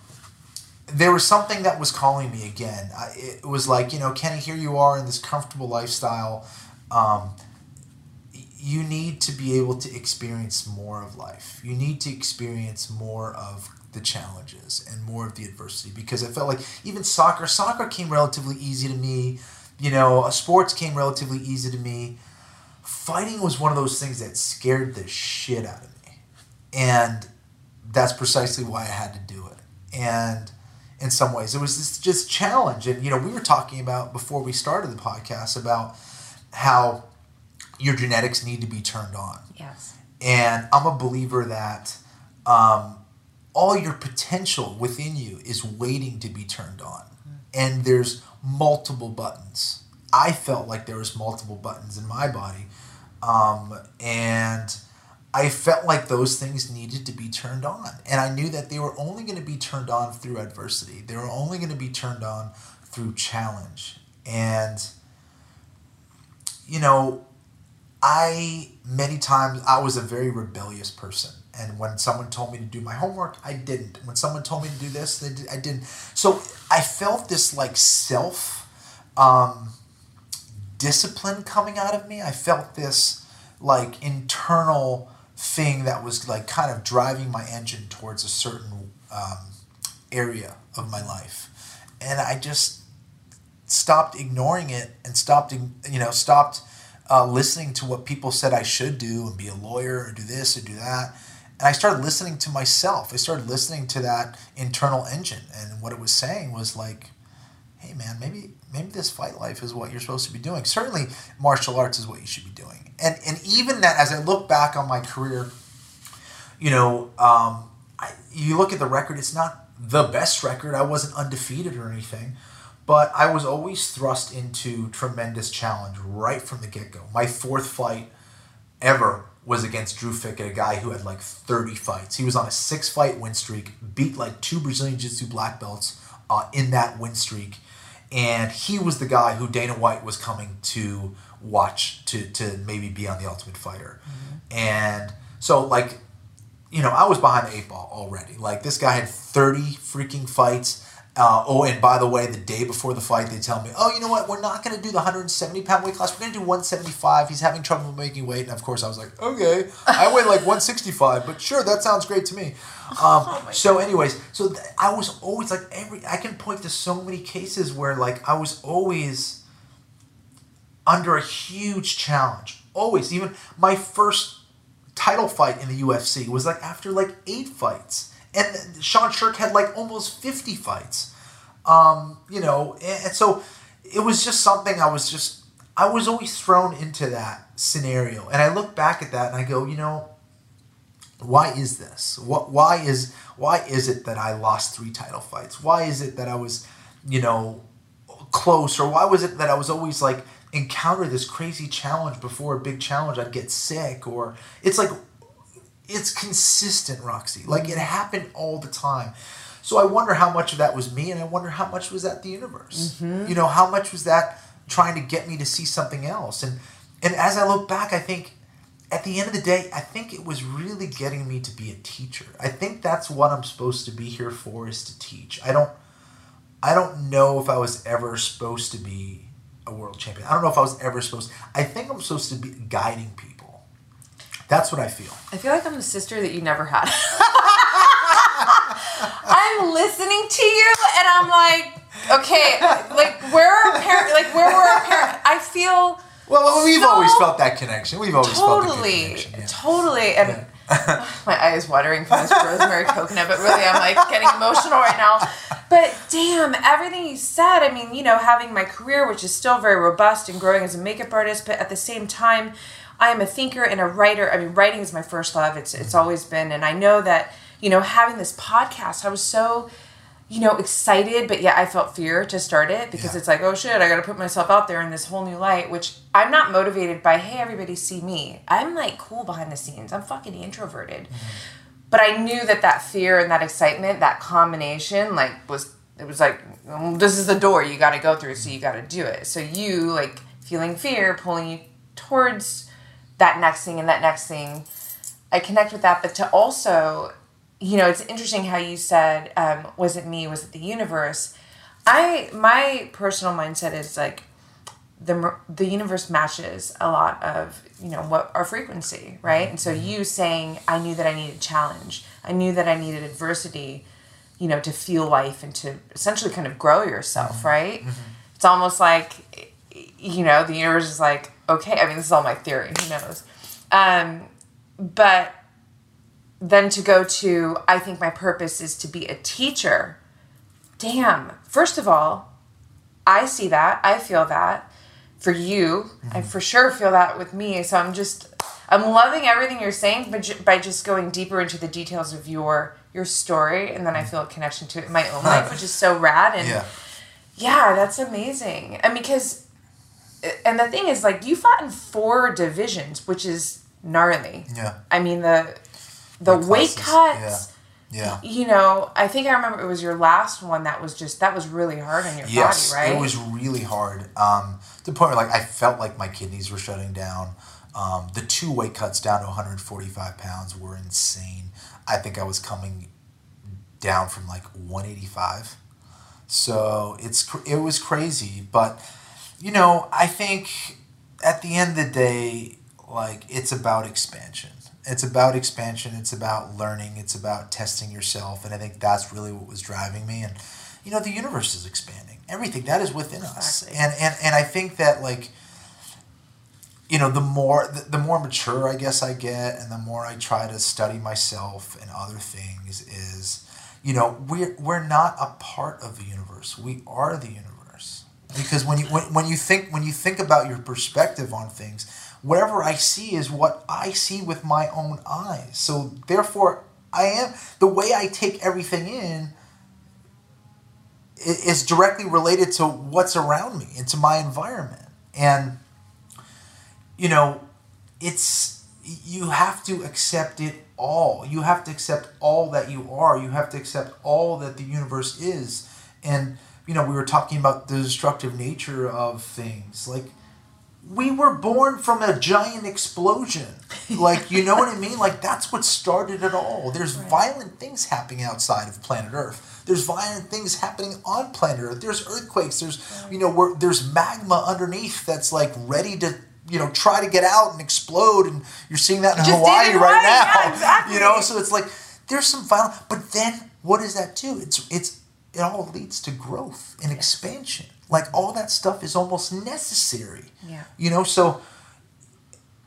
there was something that was calling me again. I, it was like, you know, Kenny, here you are in this comfortable lifestyle. Um, you need to be able to experience more of life. You need to experience more of the challenges and more of the adversity because I felt like even soccer, soccer came relatively easy to me. You know, sports came relatively easy to me. Fighting was one of those things that scared the shit out of me. And that's precisely why I had to do it. And in some ways. It was this just challenge. And, you know, we were talking about before we started the podcast about how your genetics need to be turned on. Yes. And I'm a believer that um, all your potential within you is waiting to be turned on. Mm-hmm. And there's multiple buttons. I felt like there was multiple buttons in my body. Um, and I felt like those things needed to be turned on. And I knew that they were only going to be turned on through adversity. They were only going to be turned on through challenge. And, you know, I, many times, I was a very rebellious person. And when someone told me to do my homework, I didn't. When someone told me to do this, I didn't. So I felt this like self um, discipline coming out of me. I felt this like internal thing that was like kind of driving my engine towards a certain um, area of my life, and I just stopped ignoring it and stopped you know stopped uh, listening to what people said I should do and be a lawyer or do this or do that. And I started listening to myself. I started listening to that internal engine, and what it was saying was like, "Hey, man, maybe maybe this fight life is what you're supposed to be doing. Certainly, martial arts is what you should be doing. And and even that, as I look back on my career, you know, um, I, you look at the record. It's not the best record. I wasn't undefeated or anything, but I was always thrust into tremendous challenge right from the get go. My fourth fight ever was against Drew Fickett, a guy who had like 30 fights. He was on a six fight win streak, beat like two Brazilian Jiu Jitsu black belts uh, in that win streak and he was the guy who Dana White was coming to watch to to maybe be on the Ultimate Fighter, mm-hmm. and so like, you know, I was behind the eight ball already. Like this guy had thirty freaking fights. Uh, oh, and by the way, the day before the fight, they tell me, oh, you know what? We're not going to do the 170 pound weight class. We're going to do 175. He's having trouble making weight. And of course, I was like, okay, I weigh like 165, but sure, that sounds great to me. Um, oh so, anyways, so th- I was always like every. I can point to so many cases where like I was always under a huge challenge. Always, even my first title fight in the UFC was like after like eight fights, and Sean Sherk had like almost fifty fights. Um, you know, and so it was just something I was just I was always thrown into that scenario, and I look back at that and I go, you know, why is this? What why is why is it that I lost three title fights? Why is it that I was, you know, close or why was it that I was always like encounter this crazy challenge before a big challenge I'd get sick or it's like it's consistent, Roxy. Like it happened all the time. So I wonder how much of that was me and I wonder how much was that the universe. Mm-hmm. You know, how much was that trying to get me to see something else? And and as I look back, I think at the end of the day, I think it was really getting me to be a teacher. I think that's what I'm supposed to be here for is to teach. I don't I don't know if I was ever supposed to be a world champion. I don't know if I was ever supposed to, I think I'm supposed to be guiding people. That's what I feel. I feel like I'm the sister that you never had. I'm listening to you and I'm like okay, like where are parents? Like where were our parents? I feel. Well, we've so always felt that connection. We've always felt totally, connection. Yeah. totally, and oh, my eye is watering from this rosemary coconut, but really, I'm like getting emotional right now. But damn, everything you said. I mean, you know, having my career, which is still very robust and growing as a makeup artist, but at the same time, I am a thinker and a writer. I mean, writing is my first love. It's it's always been, and I know that you know, having this podcast, I was so you know, excited, but yet I felt fear to start it because Yeah. it's like, oh shit, I got to put myself out there in this whole new light, which I'm not motivated by, hey, everybody see me. I'm like cool behind the scenes. I'm fucking introverted. But I knew that that fear and that excitement, that combination, like, was, it was like, "Mm, this is the door you got to go through, so you got to do it. So you, like, feeling fear, pulling you towards that next thing and that next thing. I connect with that, but to also, you know, it's interesting how you said, um, was it me? Was it the universe? I my personal mindset is like the the universe matches a lot of you know what our frequency, right? And so mm-hmm. you saying, I knew that I needed challenge. I knew that I needed adversity, you know, to feel life and to essentially kind of grow yourself, mm-hmm. right? Mm-hmm. It's almost like, you know, the universe is like, okay. I mean, this is all my theory. Who knows? Um, but then to go to i think my purpose is to be a teacher damn first of all i see that i feel that for you i for sure feel that with me so i'm just i'm loving everything you're saying but by just going deeper into the details of your your story and then i feel a connection to it in my own life which is so rad and Yeah. yeah, that's amazing. And because, and the thing is, like, you fought in four divisions, which is gnarly. Yeah. I mean, the the Weight weight cuts. Yeah. yeah. You know, I think I remember it was your last one that was just that was really hard on your Yes, body, right? it was really hard. Um, to the point where like I felt like my kidneys were shutting down. Um, the two weight cuts down to 145 pounds were insane. I think I was coming down from like 185. So it's it was crazy, but you know I think at the end of the day, like it's about expansion. It's about expansion. It's about learning. It's about testing yourself, and I think that's really what was driving me. And you know, the universe is expanding. Everything that is within us, and and and I think that like you know the more the, the more mature i guess i get and the more i try to study myself and other things is you know we're we're not a part of the universe we are the universe because when you when, when you think when you think about your perspective on things whatever i see is what i see with my own eyes so therefore i am the way i take everything in is directly related to what's around me and to my environment and you know, it's you have to accept it all. You have to accept all that you are. You have to accept all that the universe is. And you know, we were talking about the destructive nature of things. Like we were born from a giant explosion. Like, you know what I mean? Like that's what started it all. There's violent things happening outside of planet Earth. There's violent things happening on planet Earth. There's earthquakes. There's you know, where there's magma underneath that's like ready to you know try to get out and explode and you're seeing that in Just Hawaii in right now. yeah, exactly. You know, so it's like there's some violent but then what does that do? It's it's it all leads to growth and expansion. Like all that stuff is almost necessary. Yeah. You know, so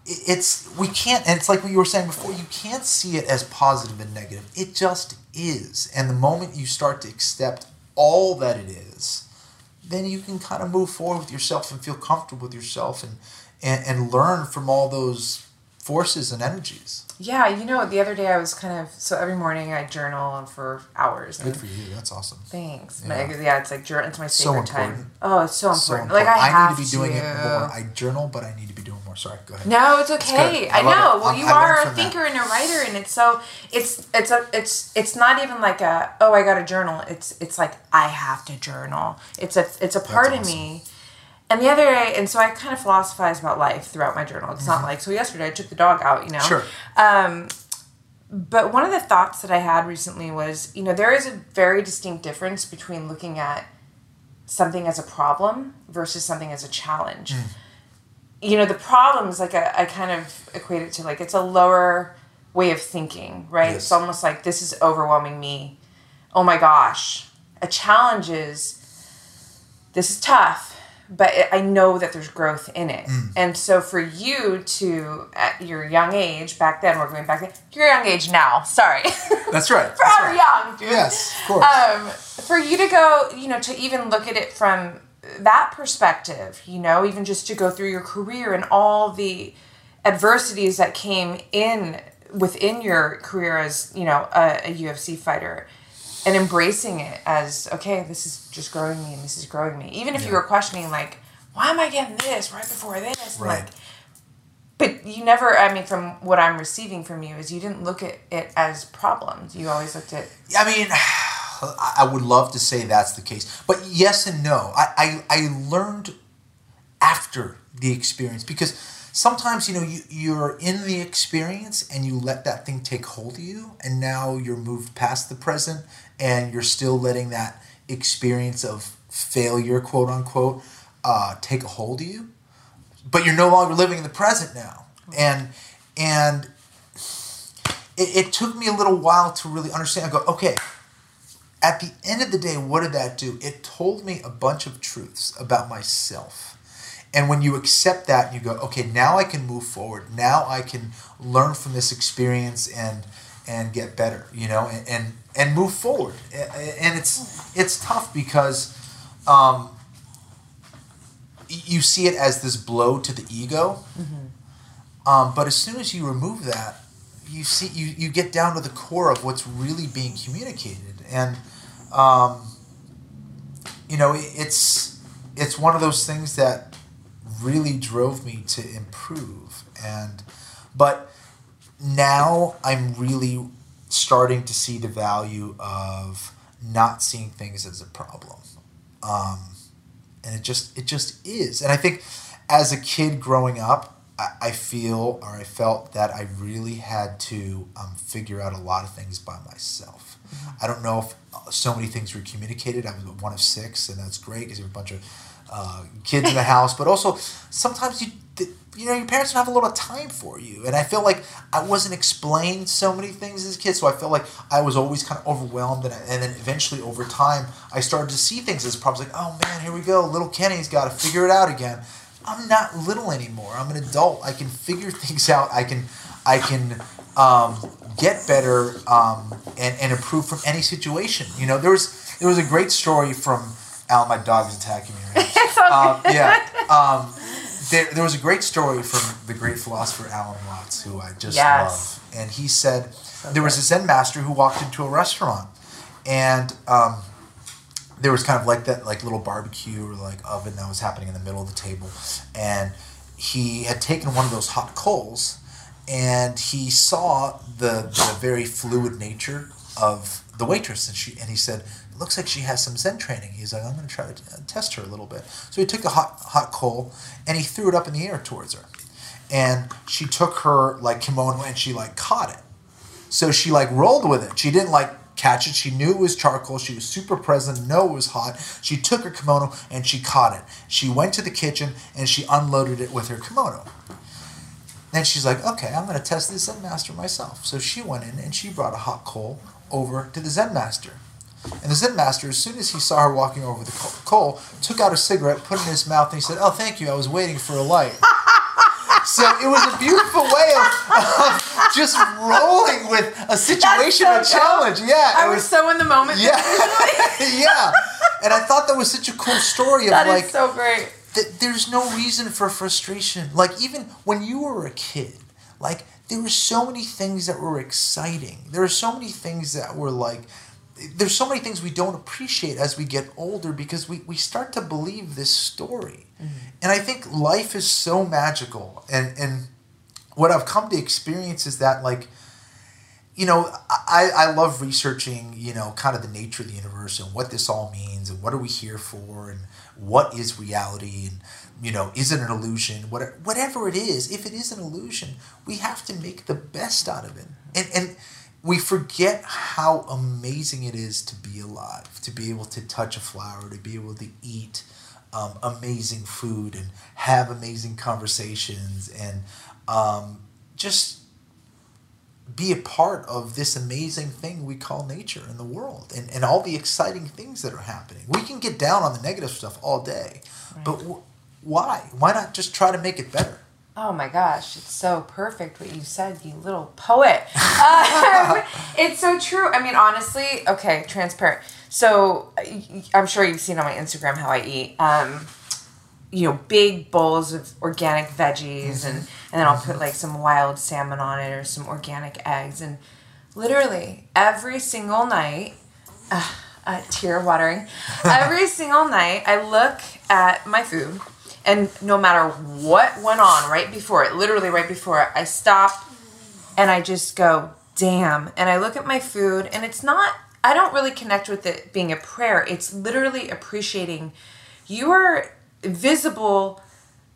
it's we can't and it's like what you were saying before you can't see it as positive and negative it just is and the moment you start to accept all that it is then you can kind of move forward with yourself and feel comfortable with yourself and and, and learn from all those forces and energies Yeah, you know, the other day I was kind of so every morning I journal for hours. good for you that's awesome Thanks. Yeah. Yeah. yeah, it's like journal. It's my So favorite time. Oh, it's so so important. important. Like I, have need to be doing to. it more i journal but i need to be doing more sorry go ahead No, it's okay. I I, know. it. Well, you I are a from that. thinker and a writer, and it's so it's it's a it's it's not even like a oh I got a journal. It's it's like I have to journal. It's a it's a part of awesome. me. And the other day, and so I kind of philosophize about life throughout my journal. It's not like so. Yesterday, I took the dog out. You know. Mm-hmm. Sure. Um, but one of the thoughts that I had recently was, you know, there is a very distinct difference between looking at something as a problem versus something as a challenge. Mm. You know, the problem is like a, I kind of equate it to like it's a lower way of thinking, right? Yes. It's almost like this is overwhelming me. Oh my gosh. A challenge is this is tough but it, I know that there's growth in it. Mm. And so for you to, at your young age, back then, we're going back then, your young age now, sorry. That's right. Forever right. young, dude. Yes, of course. Um, for you to go, you know, to even look at it from that perspective, you know, even just to go through your career and all the adversities that came in within your career as, you know, a, a UFC fighter and embracing it as okay this is just growing me and this is growing me even if yeah. you were questioning like why am i getting this right before this right. like but you never i mean from what i'm receiving from you is you didn't look at it as problems you always looked at i mean i would love to say that's the case but yes and no i i, I learned after the experience because sometimes you know you, you're in the experience and you let that thing take hold of you and now you're moved past the present and you're still letting that experience of failure, quote unquote, uh, take a hold of you. But you're no longer living in the present now, and and it, it took me a little while to really understand. I go, okay. At the end of the day, what did that do? It told me a bunch of truths about myself. And when you accept that, you go, okay, now I can move forward. Now I can learn from this experience and and get better, you know, and, and and move forward. And it's it's tough because um, you see it as this blow to the ego. Mm-hmm. Um, but as soon as you remove that, you see you, you get down to the core of what's really being communicated, and um, you know it's it's one of those things that really drove me to improve. And but now I'm really starting to see the value of not seeing things as a problem. Um, and it just it just is. And I think as a kid growing up, I, I feel or I felt that I really had to um, figure out a lot of things by myself. Mm-hmm. I don't know if so many things were communicated. I was one of six, and that's great because you have a bunch of uh, kids in the house. But also, sometimes you you know, your parents don't have a lot of time for you. And I feel like I wasn't explained so many things as a kid. So I felt like I was always kind of overwhelmed. And, and then eventually, over time, I started to see things as problems like, oh man, here we go. Little Kenny's got to figure it out again. I'm not little anymore. I'm an adult. I can figure things out. I can, I can um, get better um, and, and improve from any situation. You know, there was, there was a great story from Al. My dog is attacking me right um, yeah. Um, there, there was a great story from the great philosopher Alan Watts, who I just yes. love, and he said there was a Zen master who walked into a restaurant, and um, there was kind of like that like little barbecue or like oven that was happening in the middle of the table, and he had taken one of those hot coals, and he saw the the very fluid nature of the waitress, and she and he said it looks like she has some Zen training. He's like, I'm going to try to uh, test her a little bit. So he took a hot hot coal and he threw it up in the air towards her, and she took her like kimono and she like caught it. So she like rolled with it. She didn't like catch it. She knew it was charcoal. She was super present, know it was hot. She took her kimono and she caught it. She went to the kitchen and she unloaded it with her kimono. Then she's like, okay, I'm going to test this Zen master myself. So she went in and she brought a hot coal over to the Zen master. And the Zen master, as soon as he saw her walking over the coal, took out a cigarette, put it in his mouth, and he said, "Oh, thank you. I was waiting for a light." so it was a beautiful way of, of just rolling with a situation, so a challenge. Yeah, I was, was, so in the moment. Yeah, yeah. And I thought that was such a cool story of that like so great. That there's no reason for frustration. Like even when you were a kid, like there were so many things that were exciting. There were so many things that were like there's so many things we don't appreciate as we get older because we, we start to believe this story. Mm-hmm. And I think life is so magical. And, and what I've come to experience is that, like, you know, I, I love researching, you know, kind of the nature of the universe and what this all means and what are we here for and what is reality and, you know, is it an illusion? Whatever, whatever it is, if it is an illusion, we have to make the best out of it. And, and, we forget how amazing it is to be alive, to be able to touch a flower, to be able to eat um, amazing food and have amazing conversations and um, just be a part of this amazing thing we call nature and the world and, and all the exciting things that are happening. We can get down on the negative stuff all day, right. but why? Why not just try to make it better? Oh my gosh, it's so perfect what you said, you little poet. Um, it's so true. I mean, honestly, okay, transparent. So I'm sure you've seen on my Instagram how I eat. Um, you know, big bowls of organic veggies, and and then I'll put like some wild salmon on it or some organic eggs, and literally every single night, uh, uh, tear watering, every single night I look at my food and no matter what went on right before it, literally right before it, I stop and I just go, damn. And I look at my food and it's not, I don't really connect with it being a prayer. It's literally appreciating you are visible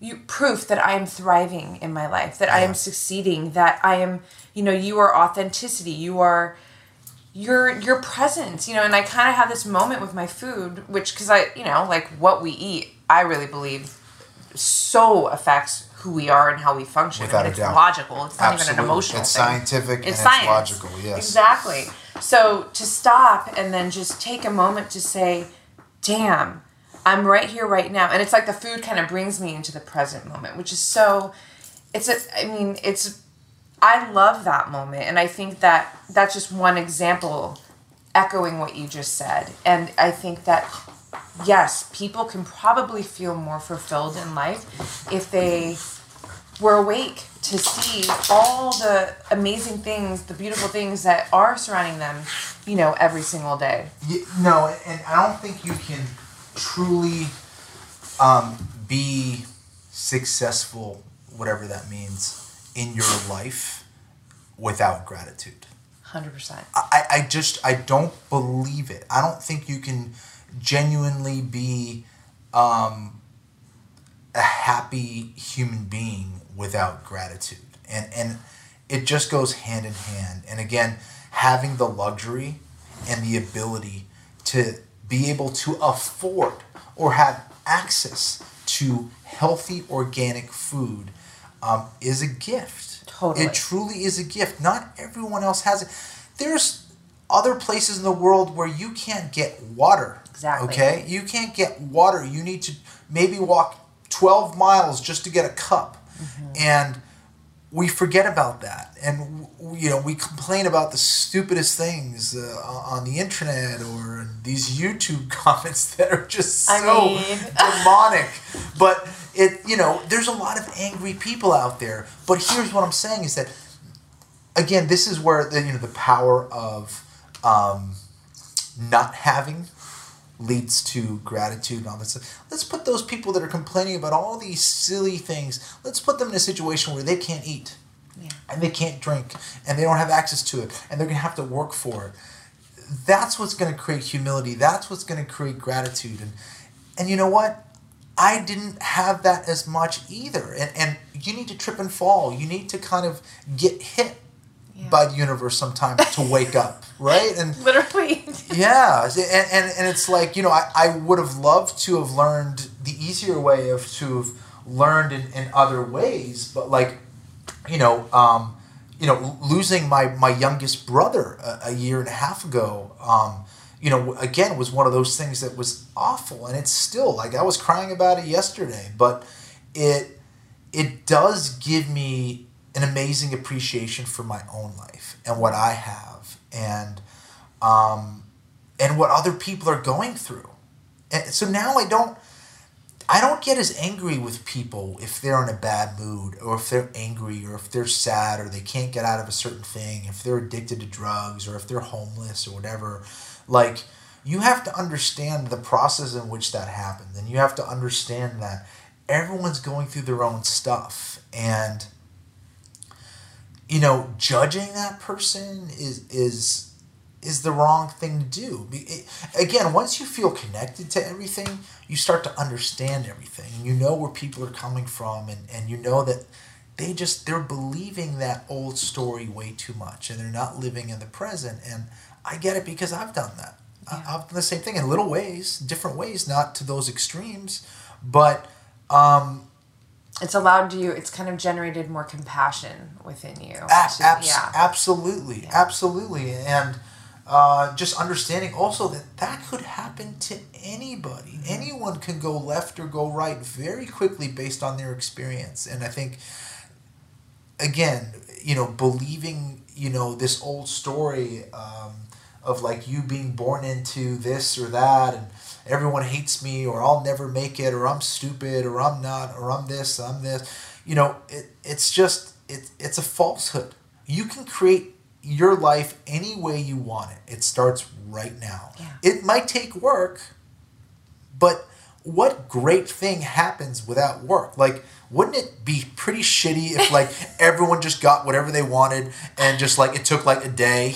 you proof that I am thriving in my life, that yeah. I am succeeding, that I am, you know, you are authenticity, you are your your presence, you know, and I kind of have this moment with my food, which because I, you know, like what we eat, I really believe so affects who we are and how we function. Without it's a doubt. logical. It's not Absolutely. even an emotional it's thing. scientific it's science. it's logical, yes. Exactly. So to stop and then just take a moment to say, damn, I'm right here right now. And it's like the food kind of brings me into the present moment, which is so it's a I mean, it's I love that moment and I think that that's just one example echoing what you just said. And I think that yes, people can probably feel more fulfilled in life if they were awake to see all the amazing things, the beautiful things that are surrounding them, you know, every single day. No, and I don't think you can truly um, be successful, whatever that means, in your life without gratitude. 100%. I, I just, I don't believe it. I don't think you can genuinely be um, a happy human being without gratitude. And, and it just goes hand in hand. And again, having the luxury and the ability to be able to afford or have access to healthy organic food um, is a gift. Totally. It truly is a gift. Not everyone else has it. There's other places in the world where you can't get water Exactly. Okay? You can't get water. You need to maybe walk 12 miles just to get a cup. Mm-hmm. And we forget about that. And, you know, we complain about the stupidest things uh, on the internet or these YouTube comments that are just so I mean. demonic. But it, you know, there's a lot of angry people out there. But here's what I'm saying is that, again, this is where the, you know, the power of um, not having leads to gratitude and all this stuff. Let's put those people that are complaining about all these silly things, let's put them in a situation where they can't eat. Yeah. And they can't drink and they don't have access to it and they're going to have to work for it. That's what's going to create humility. That's what's going to create gratitude. And and you know what? I didn't have that as much either. And and you need to trip and fall. You need to kind of get hit yeah. by the universe sometimes to wake up, right? And literally. yeah, and, and and it's like you know I, I would have loved to have learned the easier way of to have learned in, in other ways, but like you know um, you know losing my my youngest brother a, a year and a half ago. Um, you know, again, was one of those things that was awful, and it's still like I was crying about it yesterday, but it it does give me an amazing appreciation for my own life and what I have and um, and what other people are going through. And so now I don't I don't get as angry with people if they're in a bad mood or if they're angry or if they're sad or they can't get out of a certain thing, if they're addicted to drugs or if they're homeless or whatever. Like you have to understand the process in which that happens and you have to understand that everyone's going through their own stuff and you know, judging that person is is is the wrong thing to do. It, again, once you feel connected to everything, you start to understand everything. And you know where people are coming from, and, and you know that they just they're believing that old story way too much, and they're not living in the present. And I get it because I've done that. Yeah. I've done the same thing in little ways, different ways, not to those extremes, but um, it's allowed to you it's kind of generated more compassion within you. To- abs- yeah. absolutely absolutely. And uh, just understanding also that that could happen to anybody. Mm-hmm. anyone can go left or go right very quickly based on their experience. And i think again you know believing you know this old story um, of like you being born into this or that and everyone hates me or i'll never make it or i'm stupid or i'm not or i'm this i'm this you know it, it's just it, it's a falsehood you can create your life any way you want it it starts right now Yeah. it might take work but what great thing happens without work? Like, wouldn't it be pretty shitty if like everyone just got whatever they wanted and just like it took like a day?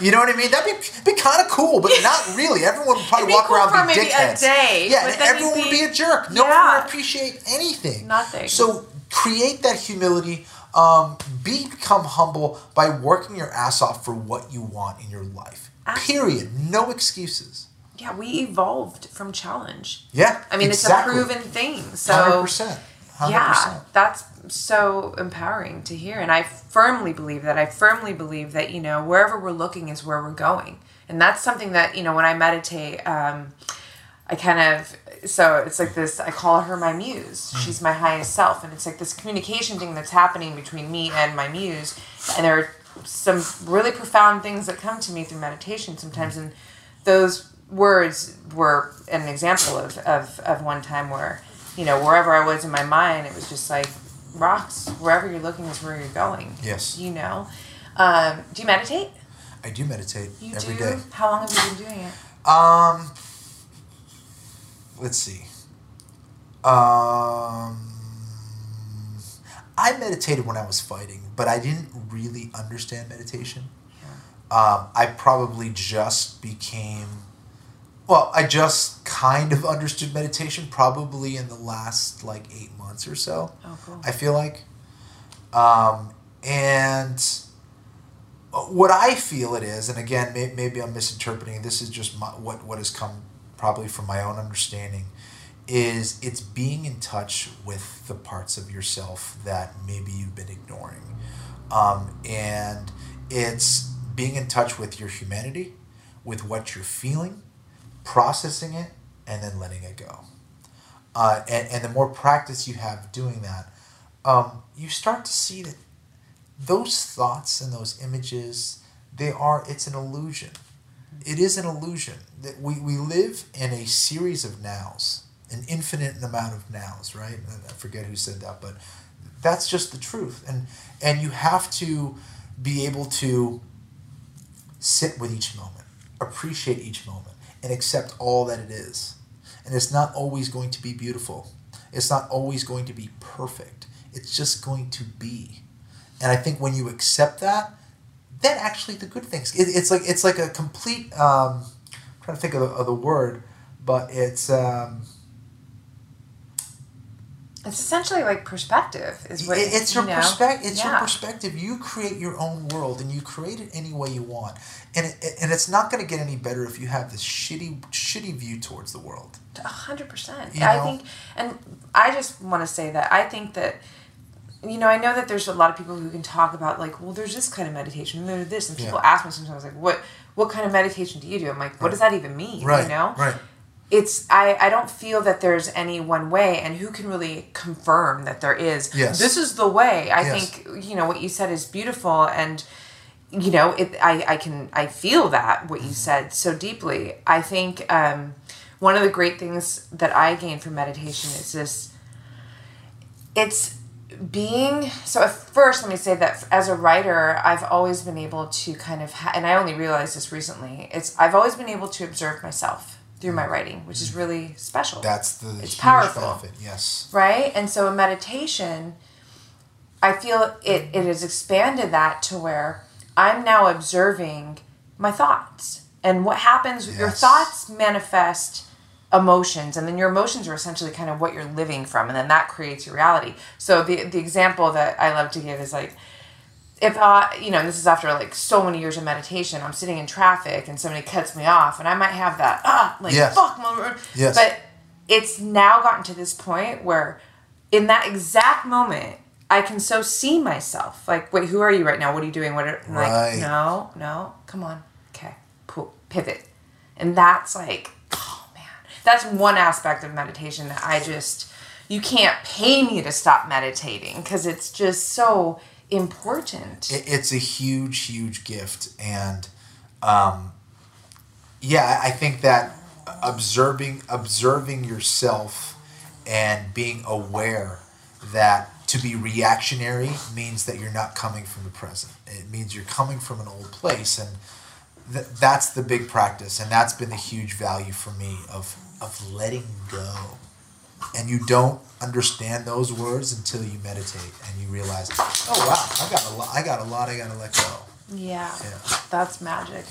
You know what I mean? That'd be be kind of cool, but not really. Everyone would probably walk cool around for and be maybe a day, yeah, and everyone would be- be a jerk. No one would appreciate anything. Nothing. So create that humility. Um, be become humble by working your ass off for what you want in your life. Absolutely. Period. No excuses. yeah we evolved from challenge Yeah. i mean exactly. it's a proven thing so Hundred percent. yeah that's so empowering to hear and i firmly believe that. I firmly believe that you know wherever we're looking is where we're going and that's something that you know when i meditate um, i kind of so it's like this i call her my muse. She's my highest self and it's like this communication thing that's happening between me and my muse and there are some really profound things that come to me through meditation sometimes and those words were an example of, of, of one time where you know wherever i was in my mind it was just like rocks wherever you're looking is where you're going Yes. you know um, do you meditate I do meditate you every do day. how long have you been doing it Um, let's see. Um, I meditated when I was fighting, but I didn't really understand meditation. Um, I probably just became, well, I just kind of understood meditation probably in the last like eight months or so. oh cool I feel like. Um, and what I feel it is, and again, may, maybe I'm misinterpreting. This is just my, what what has come probably from my own understanding. Is it's being in touch with the parts of yourself that maybe you've been ignoring, um, and it's being in touch with your humanity, with what you're feeling, processing it, and then letting it go. Uh, and, and the more practice you have doing that, um, you start to see that those thoughts and those images, they are, it's an illusion. It is an illusion that we, we live in a series of nows, an infinite amount of nows, right? I forget who said that, but that's just the truth. And, and you have to be able to sit with each moment, appreciate each moment, and accept all that it is. And it's not always going to be beautiful. It's not always going to be perfect. It's just going to be. And I think when you accept that, then actually the good things. It, it's like it's like a complete. Um, I'm trying to think of of the word, but it's um, it's essentially like perspective is what it- it's your you know? perspective. It's your perspective. You create your own world, and you create it any way you want. And it, and it's not going to get any better if you have this shitty shitty view towards the world. A hundred percent. You I think, and I just want to say that I think that, you know, I know that there's a lot of people who can talk about like, well, there's this kind of meditation, and there's this, and people Yeah. ask me sometimes like, what, what kind of meditation do you do? I'm like, what does that even mean? Right. You know, Right. It's I I don't feel that there's any one way, and who can really confirm that there is? Yes. This is the way. I Yes. think you know what you said is beautiful, and you know it. I I can I feel that what you said so deeply. I think um, one of the great things that I gain from meditation is this. It's being so at first let me say that as a writer i've always been able to kind of ha- and i only realized this recently it's i've always been able to observe myself through my mm. writing which is really special That's the It's huge powerful. benefit. Yes. right and so in meditation i feel it, it has expanded that to where i'm now observing my thoughts and what happens your thoughts manifest emotions and then your emotions are essentially kind of what you're living from and then that creates your reality so the the example that i love to give is like if I, you know, this is after like so many years of meditation, I'm sitting in traffic and somebody cuts me off, and I might have that ah, like Yes. fuck, mother. Yes. But it's now gotten to this point where in that exact moment, I can so see myself. Like, wait, who are you right now? What are you doing? What are I'm Right. like? No, no, come on, okay, pivot, and that's like, oh man, that's one aspect of meditation that I just you can't pay me to stop meditating because it's just so important. it, it's a huge, huge gift, and um, yeah, I think that observing observing yourself and being aware that to be reactionary means that you're not coming from the present. It means you're coming from an old place, and th- that's the big practice, and that's been the huge value for me of of letting go. And you don't understand those words until you meditate and you realize, oh wow, I got a lot. I got a lot. I got to let go. Yeah, Yeah. that's magic.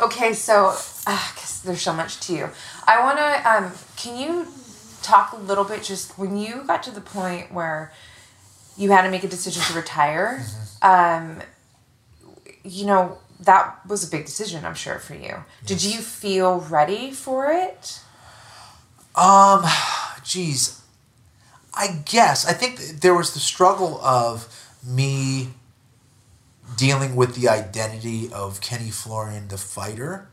Okay, so uh, there's so much to you. I want to. Um, can you talk a little bit just when you got to the point where you had to make a decision to retire? Um, you know that was a big decision, I'm sure for you. Did you feel ready for it? Um, geez, I guess I think there was the struggle of me dealing with the identity of Kenny Florian, the fighter,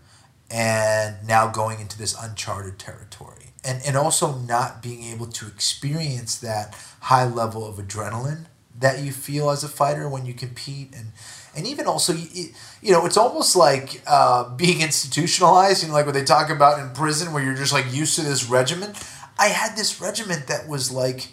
and now going into this uncharted territory, and and also not being able to experience that high level of adrenaline that you feel as a fighter when you compete and. And even also, you, you know, it's almost like uh, being institutionalized. You know, like what they talk about in prison, where you're just like used to this regimen. I had this regiment that was like,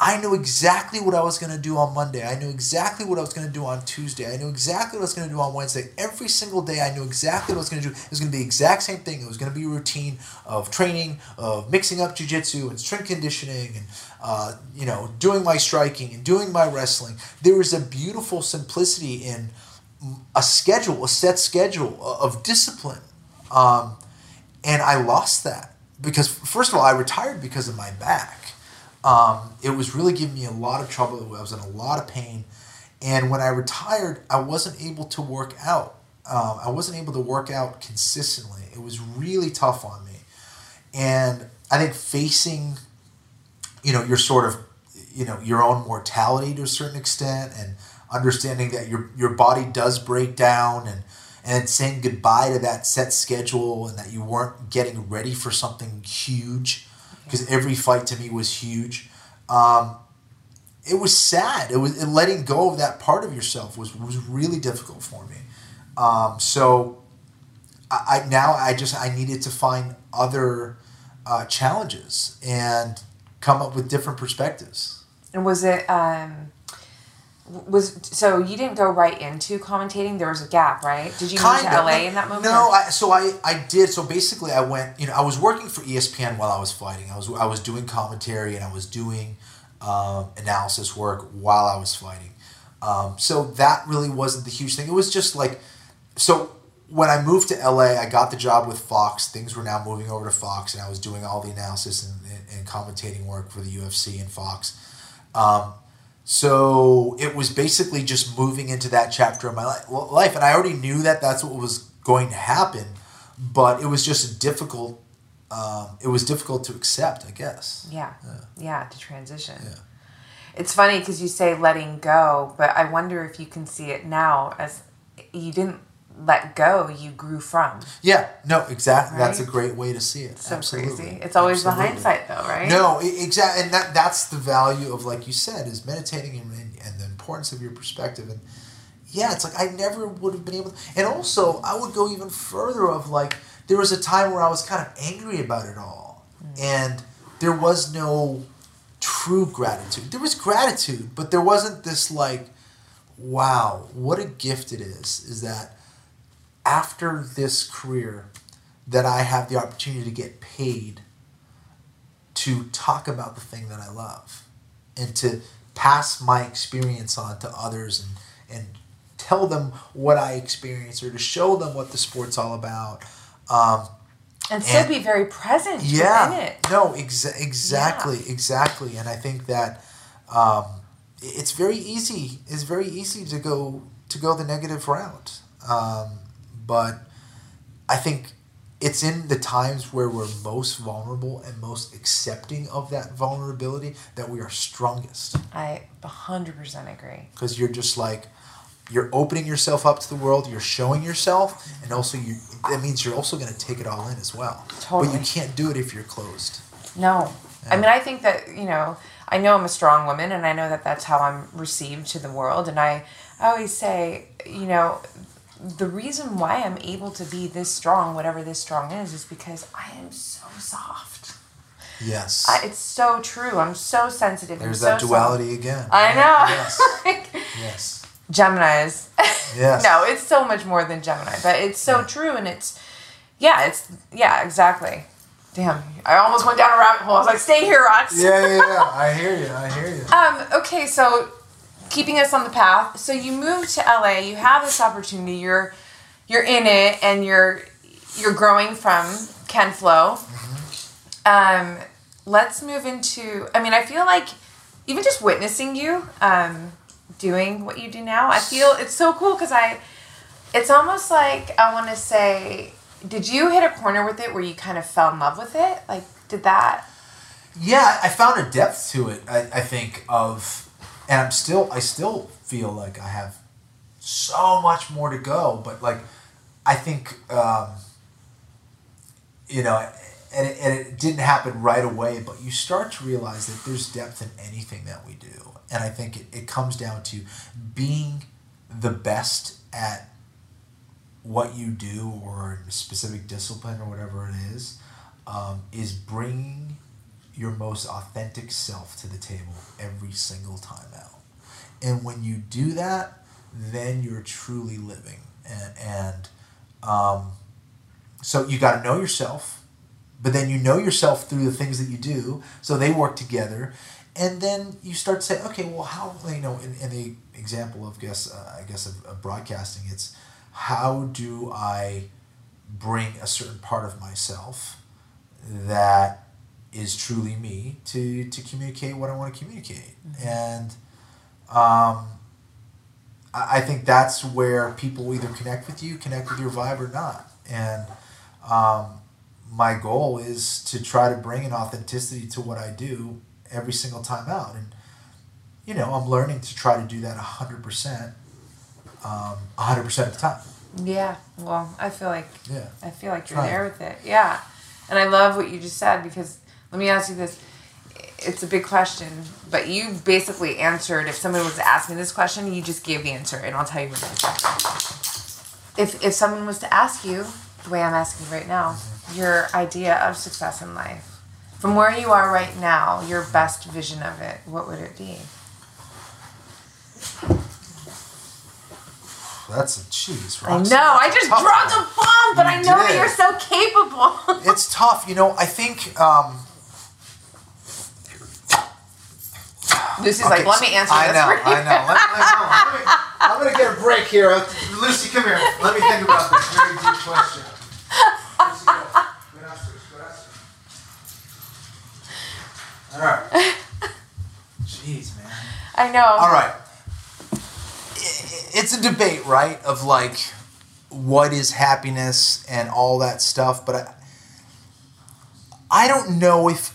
I knew exactly what I was going to do on Monday. I knew exactly what I was going to do on Tuesday. I knew exactly what I was going to do on Wednesday. Every single day, I knew exactly what I was going to do. It was going to be the exact same thing. It was going to be a routine of training, of mixing up jujitsu and strength conditioning, and uh, you know, doing my striking and doing my wrestling. There was a beautiful simplicity in a schedule, a set schedule of discipline. Um, and I lost that because, first of all, I retired because of my back. Um, it was really giving me a lot of trouble. I was in a lot of pain. And when I retired, I wasn't able to work out. Um, I wasn't able to work out consistently. It was really tough on me. And I think facing, you know, your sort of, you know, your own mortality to a certain extent and understanding that your, your body does break down and, and saying goodbye to that set schedule and that you weren't getting ready for something huge because every fight to me was huge. Um, it was sad. It was letting go of that part of yourself was was really difficult for me. Um, so I, I now I just I needed to find other uh, challenges and come up with different perspectives. And was it um was so you didn't go right into commentating? There was a gap, right? Did you move to. LA in that moment? No, I, so I, I did. So basically, I went. You know, I was working for ESPN while I was fighting. I was I was doing commentary and I was doing um, analysis work while I was fighting. Um, so that really wasn't the huge thing. It was just like, so when I moved to LA, I got the job with Fox. Things were now moving over to Fox, and I was doing all the analysis and, and, and commentating work for the UFC and Fox. Um, so it was basically just moving into that chapter of my life, and I already knew that that's what was going to happen, but it was just difficult. Um, it was difficult to accept, I guess. Yeah. Yeah, to transition. Yeah. It's funny because you say letting go, but I wonder if you can see it now as you didn't let go, you grew from. Yeah, no, exactly. That's a great way to see it. So Absolutely. crazy. It's always Absolutely. the hindsight though, right? No, exactly, and that that's the value of like you said is meditating and, and, and the importance of your perspective and yeah, it's like I never would have been able. and also, I would go even further of like there was a time where I was kind of angry about it all, mm. and there was no true gratitude. There was gratitude, but there wasn't this like, wow, what a gift it is. Is that after this career that I have the opportunity to get paid to talk about the thing that I love and to pass my experience on to others and, and tell them what I experienced or to show them what the sport's all about. Um, And still And- be very present yeah, no, exa- exactly, exactly. And I think that um, it's very easy. It's very easy to go to go the negative route. Um, but I think it's in the times where we're most vulnerable and most accepting of that vulnerability that we are strongest. I 100% agree. Because you're just like, you're opening yourself up to the world, you're showing yourself, and also you that means you're also going to take it all in as well. Totally. But you can't do it if you're closed. No. I mean, I think that, you know, I know I'm a strong woman and I know that that's how I'm received to the world. And I, I always say, you know, the reason why I'm able to be this strong, whatever this strong is, is because I am so soft. Yes. I, it's so true. I'm so sensitive. There's I'm that so duality soft. again. I know. Yes. like, yes. Gemini's. Yes. no, it's so much more than Gemini, but it's so true, and it's, yeah, it's yeah, exactly. Damn, I almost went down a rabbit hole. I was like, stay here, Rox. Yeah, yeah, yeah. I hear you. I hear you. Um, okay, so keeping us on the path. So you move to LA, you have this opportunity, you're you're in it and you're you're growing from KenFlo. Um, let's move into I mean, I feel like even just witnessing you um, doing what you do now, I feel it's so cool because I it's almost like I want to say did you hit a corner with it where you kind of fell in love with it? Like did that Yeah, I found a depth to it. I, I think of, and I'm still, I still feel like I have so much more to go. But like, I think, um, you know, and it, and it didn't happen right away. But you start to realize that there's depth in anything that we do, and I think it, it comes down to being the best at what you do or a specific discipline or whatever it is um, is bringing your most authentic self to the table every single time out. And when you do that, then you're truly living. And, and um, so you got to know yourself, but then you know yourself through the things that you do. So they work together. And then you start to say, okay, well, how, you know, in, in the example of, guess, uh, I guess, of, of broadcasting, it's how do I bring a certain part of myself that is truly me to to communicate what I want to communicate, and um, I, I think that's where people either connect with you, connect with your vibe, or not. And um, my goal is to try to bring an authenticity to what I do every single time out, and you know I'm learning to try to do that hundred percent, hundred percent of the time. Yeah, well, I feel like Yeah. I feel like you're Try. there with it. Yeah, and I love what you just said because let me ask you this: it's a big question, but you basically answered. If someone was to ask me this question, you just gave the answer, and I'll tell you what it is. If if someone was to ask you the way I'm asking you right now, your idea of success in life, from where you are right now, your best vision of it, what would it be? That's a cheese, I Roxy. know. I just dropped a bomb, but I You know that you're so capable. it's tough. You know, I think. Um, Lucy's like, okay, let me answer I this know. I know. No, let I'm going to get a break here. Uh, Lucy, come here. Let me think about this very deep question. Lucy, go. Good answer, good answer. All right. Jeez, man. I know. All right. It's a debate, right? Of like, what is happiness and all that stuff. But I, I don't know if,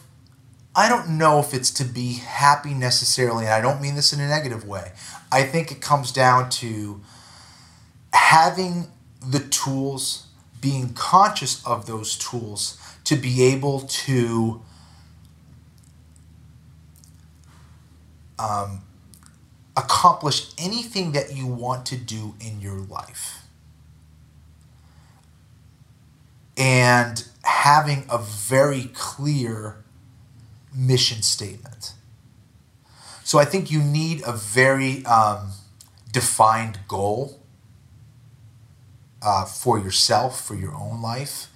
I don't know if it's to be happy necessarily. And I don't mean this in a negative way. I think it comes down to having the tools, being conscious of those tools to be able to um, accomplish anything that you want to do in your life. And having a very clear mission statement. So I think you need a very um, defined goal uh, for yourself, for your own life,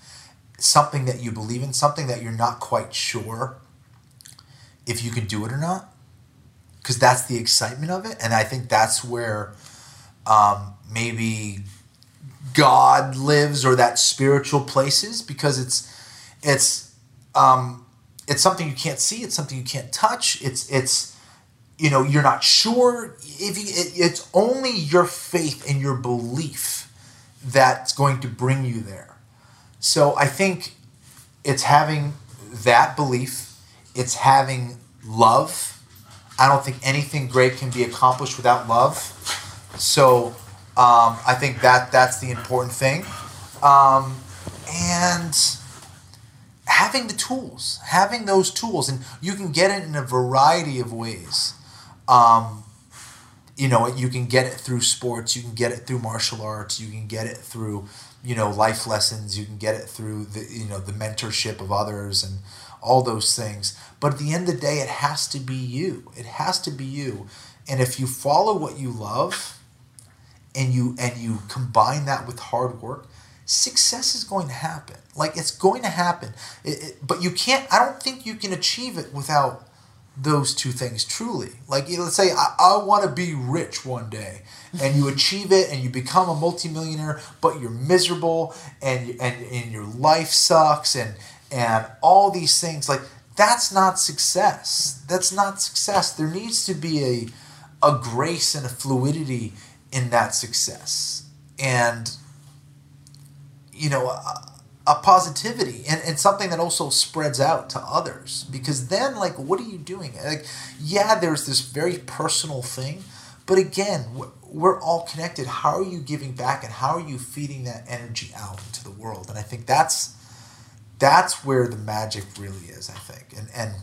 something that you believe in, something that you're not quite sure if you can do it or not because that's the excitement of it and i think that's where um, maybe god lives or that spiritual places because it's it's um, it's something you can't see it's something you can't touch it's it's you know you're not sure if you, it, it's only your faith and your belief that's going to bring you there so I think it's having that belief, it's having love. I don't think anything great can be accomplished without love. So um, I think that that's the important thing. Um, and having the tools, having those tools, and you can get it in a variety of ways. Um, you know, you can get it through sports, you can get it through martial arts, you can get it through, you know, life lessons, you can get it through the, you know, the mentorship of others and all those things. But at the end of the day, it has to be you. It has to be you. And if you follow what you love and you and you combine that with hard work, success is going to happen. Like it's going to happen. It, it, but you can't I don't think you can achieve it without those two things truly. Like let's say I, I want to be rich one day, and you achieve it, and you become a multimillionaire, but you're miserable, and and and your life sucks, and and all these things. Like that's not success. That's not success. There needs to be a a grace and a fluidity in that success, and you know. Uh, a positivity and, and something that also spreads out to others. Because then like what are you doing? Like yeah there's this very personal thing but again we're all connected. How are you giving back and how are you feeding that energy out into the world? And i think that's that's where the magic really is i think. And and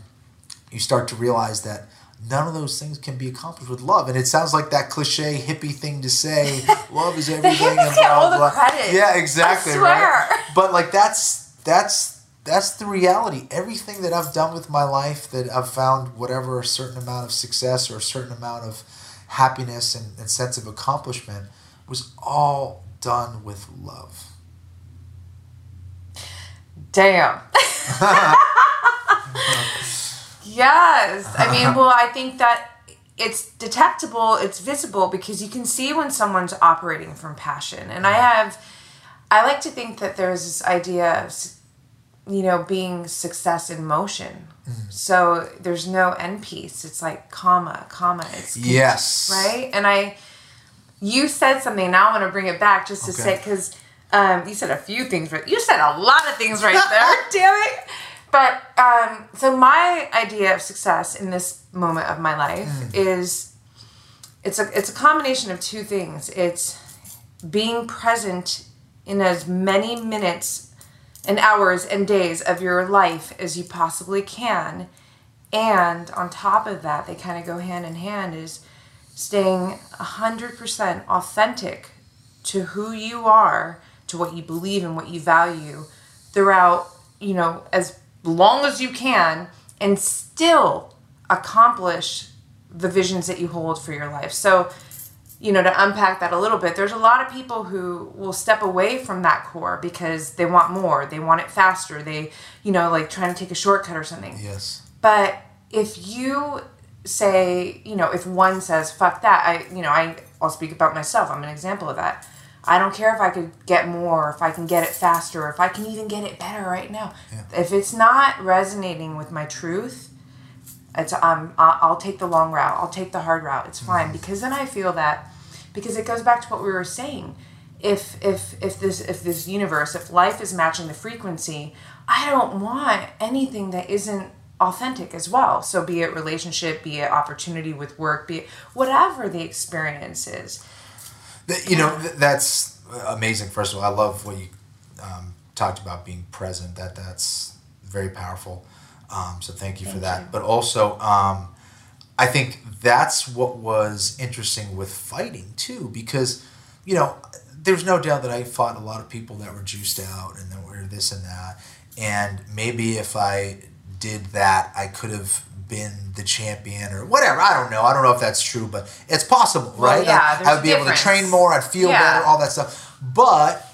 you start to realize that none of those things can be accomplished with love. And it sounds like that cliche hippie thing to say, love is everything and blah blah. Credit. Yeah, exactly. Right. But like that's that's that's the reality. Everything that I've done with my life that I've found whatever a certain amount of success or a certain amount of happiness and, and sense of accomplishment was all done with love. Damn. Yes. I mean, well, I think that it's detectable, it's visible because you can see when someone's operating from passion. And I have, I like to think that there's this idea of, you know, being success in motion. Mm. So there's no end piece. It's like comma, comma. It's yes, right. And I, you said something. Now I want to bring it back just to okay. say because um, you said a few things, but you said a lot of things right there. Damn it. But um, so my idea of success in this moment of my life mm. is it's a it's a combination of two things. It's being present in as many minutes and hours and days of your life as you possibly can. And on top of that, they kind of go hand in hand is staying 100% authentic to who you are, to what you believe and what you value throughout, you know, as long as you can and still accomplish the visions that you hold for your life. So, you know, to unpack that a little bit, there's a lot of people who will step away from that core because they want more, they want it faster, they, you know, like trying to take a shortcut or something. Yes. But if you say, you know, if one says, fuck that, I, you know, I, I'll speak about myself. I'm an example of that. I don't care if I could get more, if I can get it faster, if I can even get it better right now. Yeah. If it's not resonating with my truth, it's um I'll take the long route. I'll take the hard route. It's fine mm-hmm. because then I feel that because it goes back to what we were saying. If if if this if this universe, if life is matching the frequency, I don't want anything that isn't authentic as well. So be it relationship, be it opportunity with work, be it whatever the experience is you know, that's amazing. First of all, I love what you um, talked about being present. That that's very powerful. Um, so thank you thank for that. You. But also, um, I think that's what was interesting with fighting too, because you know, there's no doubt that I fought a lot of people that were juiced out and that were this and that. And maybe if I did that, I could have been the champion or whatever. I don't know. I don't know if that's true, but it's possible, well, right? Yeah, I, would be able to train more. I'd feel yeah. better, all that stuff. But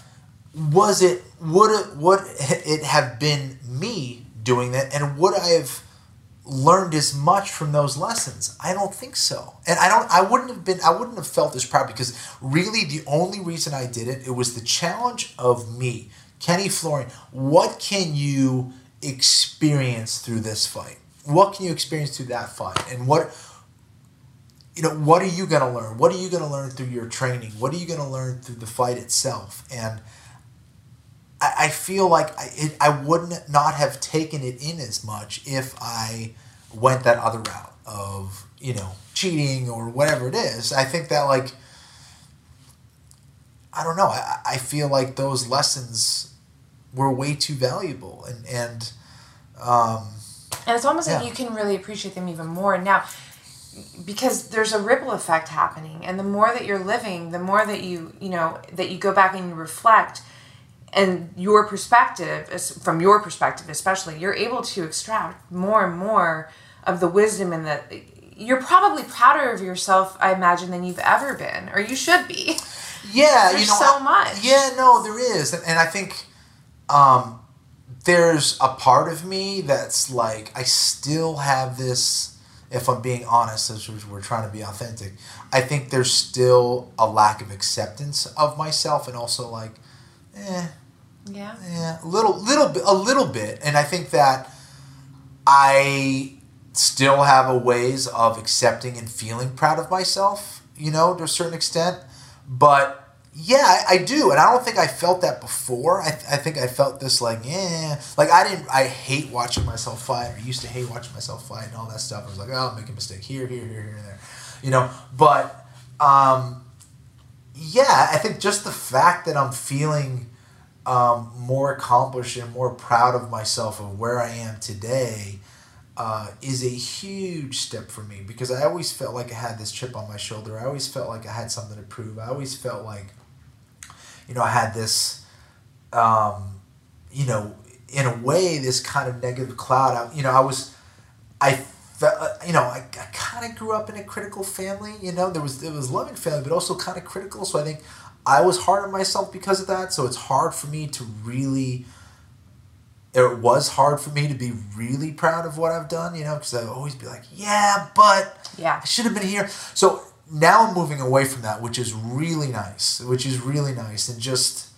was it would it would it have been me doing that, and would I have learned as much from those lessons? I don't think so, and I don't. I wouldn't have been. I wouldn't have felt as proud because really the only reason I did it it was the challenge of me, Kenny Florian. What can you experience through this fight? What can you experience through that fight? And what you know what are you going to learn? What are you going to learn through your training? What are you going to learn through the fight itself? And I, I feel like I, it, I wouldn't not have taken it in as much if I went that other route of you know cheating or whatever it is. I think that like I don't know. I, I feel like those lessons were way too valuable. And and um, and it's almost yeah. like you can really appreciate them even more. Now because there's a ripple effect happening and the more that you're living the more that you you know that you go back and you reflect and your perspective is from your perspective especially you're able to extract more and more of the wisdom and the you're probably prouder of yourself i imagine than you've ever been or you should be. Yeah you know so much. yeah no there is and, and i think um there's a part of me that's like I still have this. If I'm being honest, as we're trying to be authentic, I think there's still a lack of acceptance of myself, and also like, eh, yeah, yeah, a little, little bit, a little bit, and I think that I still have a ways of accepting and feeling proud of myself, you know, to a certain extent, but yeah, I, do, and I don't think I felt that before. I, I think I felt this like, yeah, like I didn't. I hate watching myself fight. I used to hate watching myself fight and all that stuff. I was like, oh, I'll make a mistake here, here, here, here, and there, you know. But um, yeah, I think just the fact that I'm feeling um, more accomplished and more proud of myself of where I am today uh, is a huge step for me because I always felt like I had this chip on my shoulder. I always felt like I had something to prove. I always felt like you know, I had this, um, you know, in a way, this kind of negative cloud. I, you know, I was, I felt, uh, you know, I, I kind of grew up in a critical family. You know, there was it was loving family, but also kind of critical. So I think I was hard on myself because of that. So it's hard for me to really. It was hard for me to be really proud of what I've done, you know, because I'd always be like, "Yeah, but yeah, I should have been here." So now I'm moving away from that, which is really nice, which is really nice, and just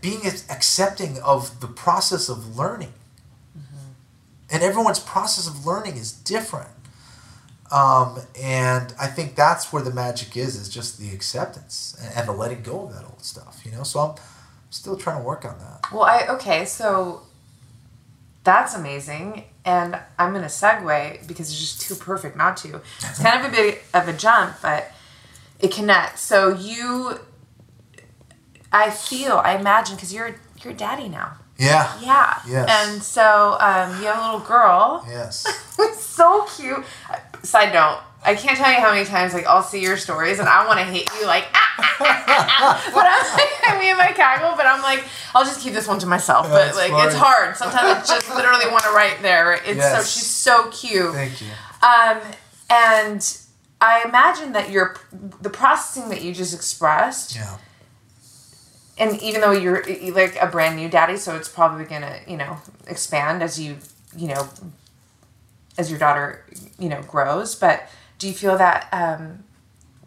being accepting of the process of learning. Mm-hmm. And everyone's process of learning is different. Um, and I think that's where the magic is, is just the acceptance and, and the letting go of that old stuff, you know? So I'm still trying to work on that. Well, I, okay, so that's amazing. And I'm going to segue because it's just too perfect not to. It's kind of a bit of a jump, but it connects. So you, I feel, I imagine, because you're you're daddy now. Yeah. Yeah. Yes. And so um, you have a little girl. Yes. so cute. Side note, I can't tell you how many times like I'll see your stories and I want to hate you like ah, ah, ah, but I'm like I mean my cackle, but I'm like I'll just keep this one to myself. but like it's hard. Sometimes I just literally want to write there. It's yes. so she's so cute. Thank you. Um, and I imagine that your the processing that you just expressed. Yeah. And even though you're like a brand new daddy, so it's probably gonna you know expand as you you know as your daughter you know grows, but do you feel that um,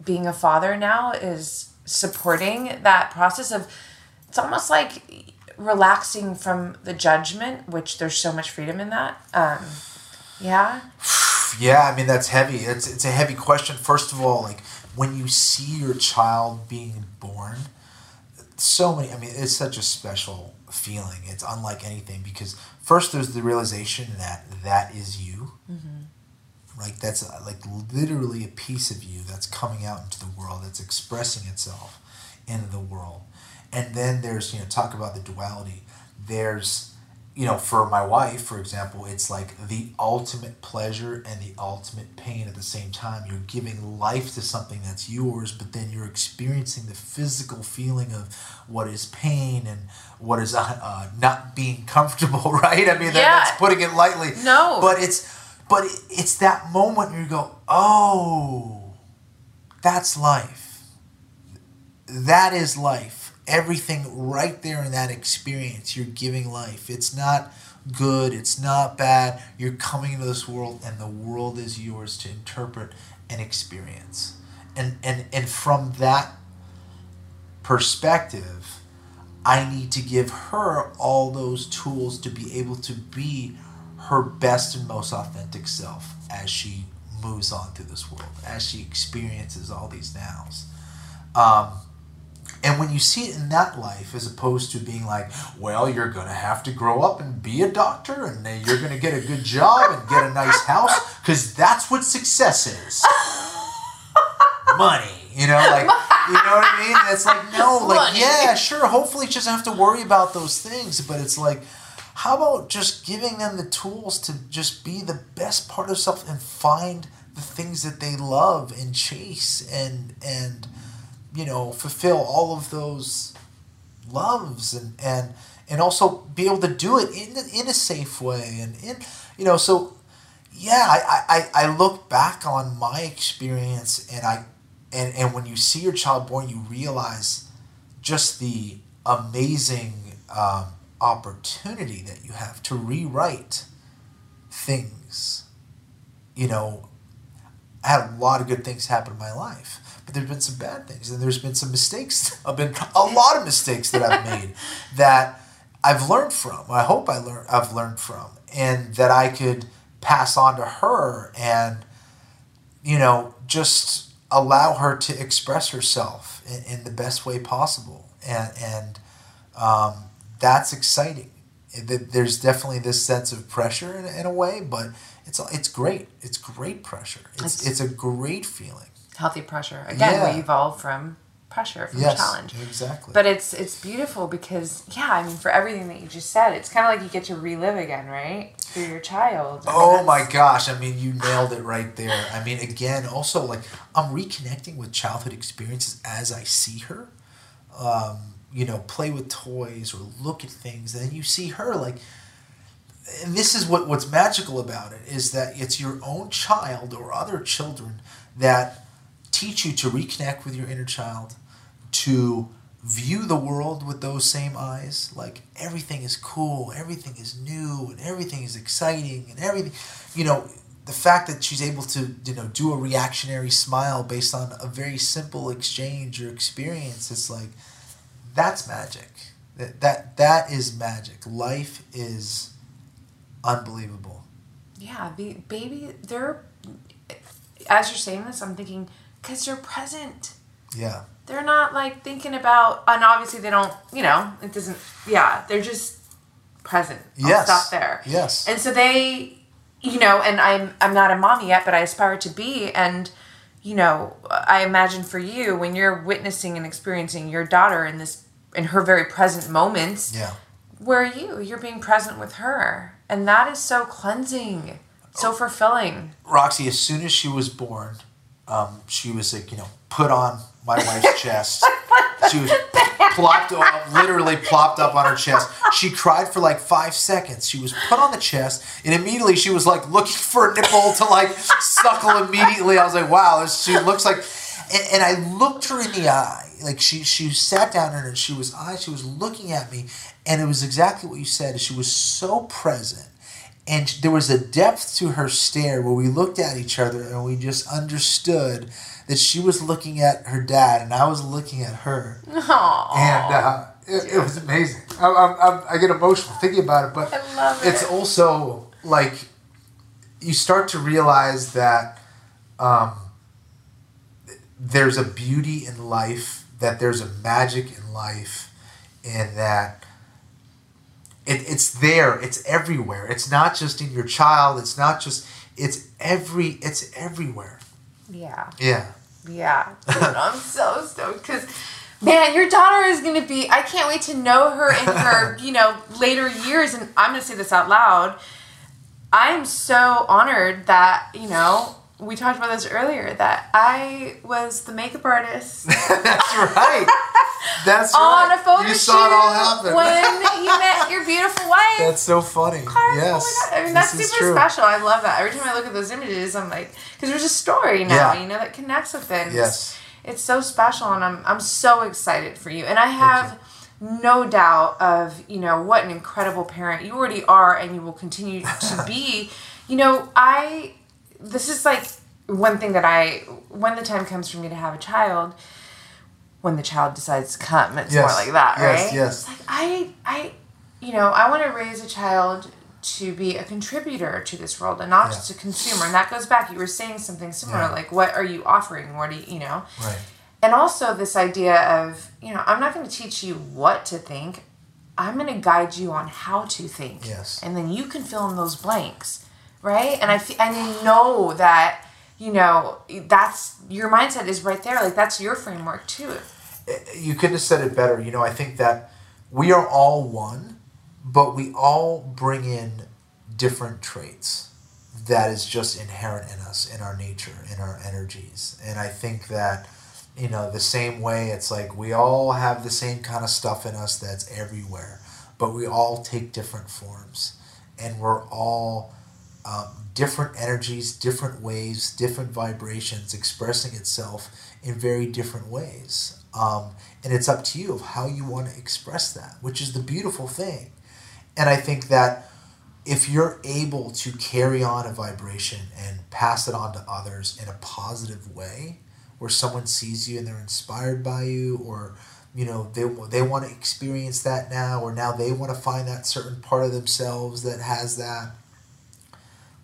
being a father now is supporting that process of it's almost like relaxing from the judgment which there's so much freedom in that um, yeah? Yeah i mean that's heavy. It's, it's a heavy question. First of all like when you see your child being born so many i mean it's such a special feeling. It's unlike anything because first there's the realization that that is you. Mm-hmm like that's like literally a piece of you that's coming out into the world that's expressing itself in the world. And then there's you know talk about the duality. There's you know for my wife for example it's like the ultimate pleasure and the ultimate pain at the same time. You're giving life to something that's yours but then you're experiencing the physical feeling of what is pain and what is uh, uh, not being comfortable right? I mean yeah. that's putting it lightly. No. But it's but it's that moment where you go, oh, that's life. That is life. Everything right there in that experience, you're giving life. It's not good, it's not bad. You're coming into this world, and the world is yours to interpret and experience. And, and, and from that perspective, I need to give her all those tools to be able to be her best and most authentic self as she moves on through this world, as she experiences all these nows. Um, And when you see it in that life, as opposed to being like, well, you're going to have to grow up and be a doctor and then you're going to get a good job and get a nice house, because that's what success is. Money. You know, like, you know what I mean? It's like, no, like, Money. yeah, sure, hopefully she doesn't have to worry about those things, but it's like, how about just giving them the tools to just be the best part of self and find the things that they love and chase and and you know fulfill all of those loves and and and also be able to do it in in a safe way and in you know so yeah I, I I look back on my experience and I and and when you see your child born you realize just the amazing um, opportunity that you have to rewrite things you know I had a lot of good things happen in my life, but there's been some bad things, and there's been some mistakes. I've been a lot of mistakes that I've made that I've learned from. I hope I learn I've learned from, and that I could pass on to her, and you know, just allow her to express herself in, in the best way possible, and and um, that's exciting. There's definitely this sense of pressure in, in a way, but it's it's great. It's great pressure. It's It's- it's a great feeling. Healthy pressure. Again, Yeah. we evolve from pressure, from Yes, challenge. exactly. But it's it's beautiful because yeah, I mean for everything that you just said, it's kind of like you get to relive again, right? Through your child. I Oh my gosh! I mean, you nailed it right there. I mean, again, also like I'm reconnecting with childhood experiences as I see her. Um, you know, play with toys or look at things, and then you see her like. And this is what what's magical about it is that it's your own child or other children that teach you to reconnect with your inner child, to view the world with those same eyes. Like everything is cool, everything is new, and everything is exciting, and everything. You know, the fact that she's able to you know do a reactionary smile based on a very simple exchange or experience. It's like that's magic. That that that is magic. Life is unbelievable. Yeah, the baby, they're as you're saying this, I'm thinking because they're present. Yeah. They're not like thinking about, and obviously they don't. You know, it doesn't. Yeah, they're just present. I'll Yes. stop there. Yes. And so they, you know, and I'm I'm not a mommy yet, but I aspire to be. And you know, I imagine for you when you're witnessing and experiencing your daughter in this in her very present moments, Yeah. where are you? You're being present with her, and that is so cleansing, so fulfilling. Roxy, as soon as she was born, um, she was like, you know, put on my wife's chest. She was plopped, up, literally plopped up on her chest. She cried for like five seconds. She was put on the chest, and immediately she was like looking for a nipple to like suckle. Immediately, I was like, wow, this, she looks like. And, and I looked her in the eye, like she she sat down and she was eyes. She was looking at me, and it was exactly what you said. She was so present and there was a depth to her stare where we looked at each other and we just understood that she was looking at her dad and I was looking at her, Aww. and uh, it, it was amazing. I, I, I, get emotional thinking about it, but I love it's it. also like you start to realize that um, there's a beauty in life, that there's a magic in life, and that it, it's there, it's everywhere. It's not just in your child. It's not just. It's every. It's everywhere. Yeah. Yeah. Yeah, Dude, I'm so stoked because, man, your daughter is gonna be. I can't wait to know her in her, you know, later years. And I'm gonna say this out loud. I am so honored that you know we talked about this earlier that I was the makeup artist That's right. That's on right. a photo you shoot saw it all happen. when you met your beautiful wife. That's so funny. Clark, yes. Oh my God. I mean, that's super true. special. I love that. Every time I look at those images, I'm like, because there's a story now, Yeah. you know, that connects with it. Yes. It's, it's so special, and I'm, I'm so excited for you. And I have no doubt of, you know, what an incredible parent you already are, and you will continue to be. You know, I, this is like one thing that I, when the time comes for me to have a child, when the child decides to come, it's Yes. more like that, Yes, right? yes. It's like I, I, you know, I want to raise a child to be a contributor to this world and not just a consumer. And that goes back. You were saying something similar, Yeah. like, what are you offering? What do you, you know? Right. and also this idea of you know i'm not going to teach you what to think i'm going to guide you on how to think Yes. and then you can fill in those blanks right and i fe- and you know that you know that's your mindset is right there like that's your framework too eh, you couldn't have said it better. You know, I think that we are all one, but we all bring in different traits that is just inherent in us, in our nature, in our energies. And I think that, you know, the same way it's like we all have the same kind of stuff in us that's everywhere, but we all take different forms. And we're all um, different energies, different waves, different vibrations expressing itself in very different ways. Um, and it's up to you of how you want to express that, which is the beautiful thing. And I think that if you're able to carry on a vibration and pass it on to others in a positive way, where someone sees you and they're inspired by you, or you know they they want to experience that now, or now they want to find that certain part of themselves that has that.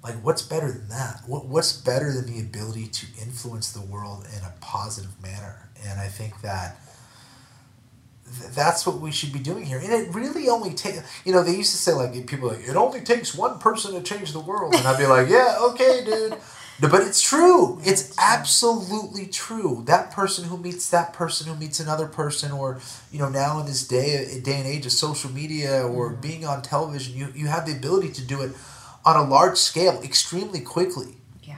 Like, what's better than that? What, what's better than the ability to influence the world in a positive manner? And I think that th- that's what we should be doing here. And it really only takes, you know, they used to say, like, people are like, it only takes one person to change the world. And I'd be like, yeah, okay, dude. No, But it's true. It's absolutely true. That person who meets that person who meets another person, or you know, now in this day day and age of social media or mm-hmm. being on television, you you have the ability to do it on a large scale, extremely quickly. yeah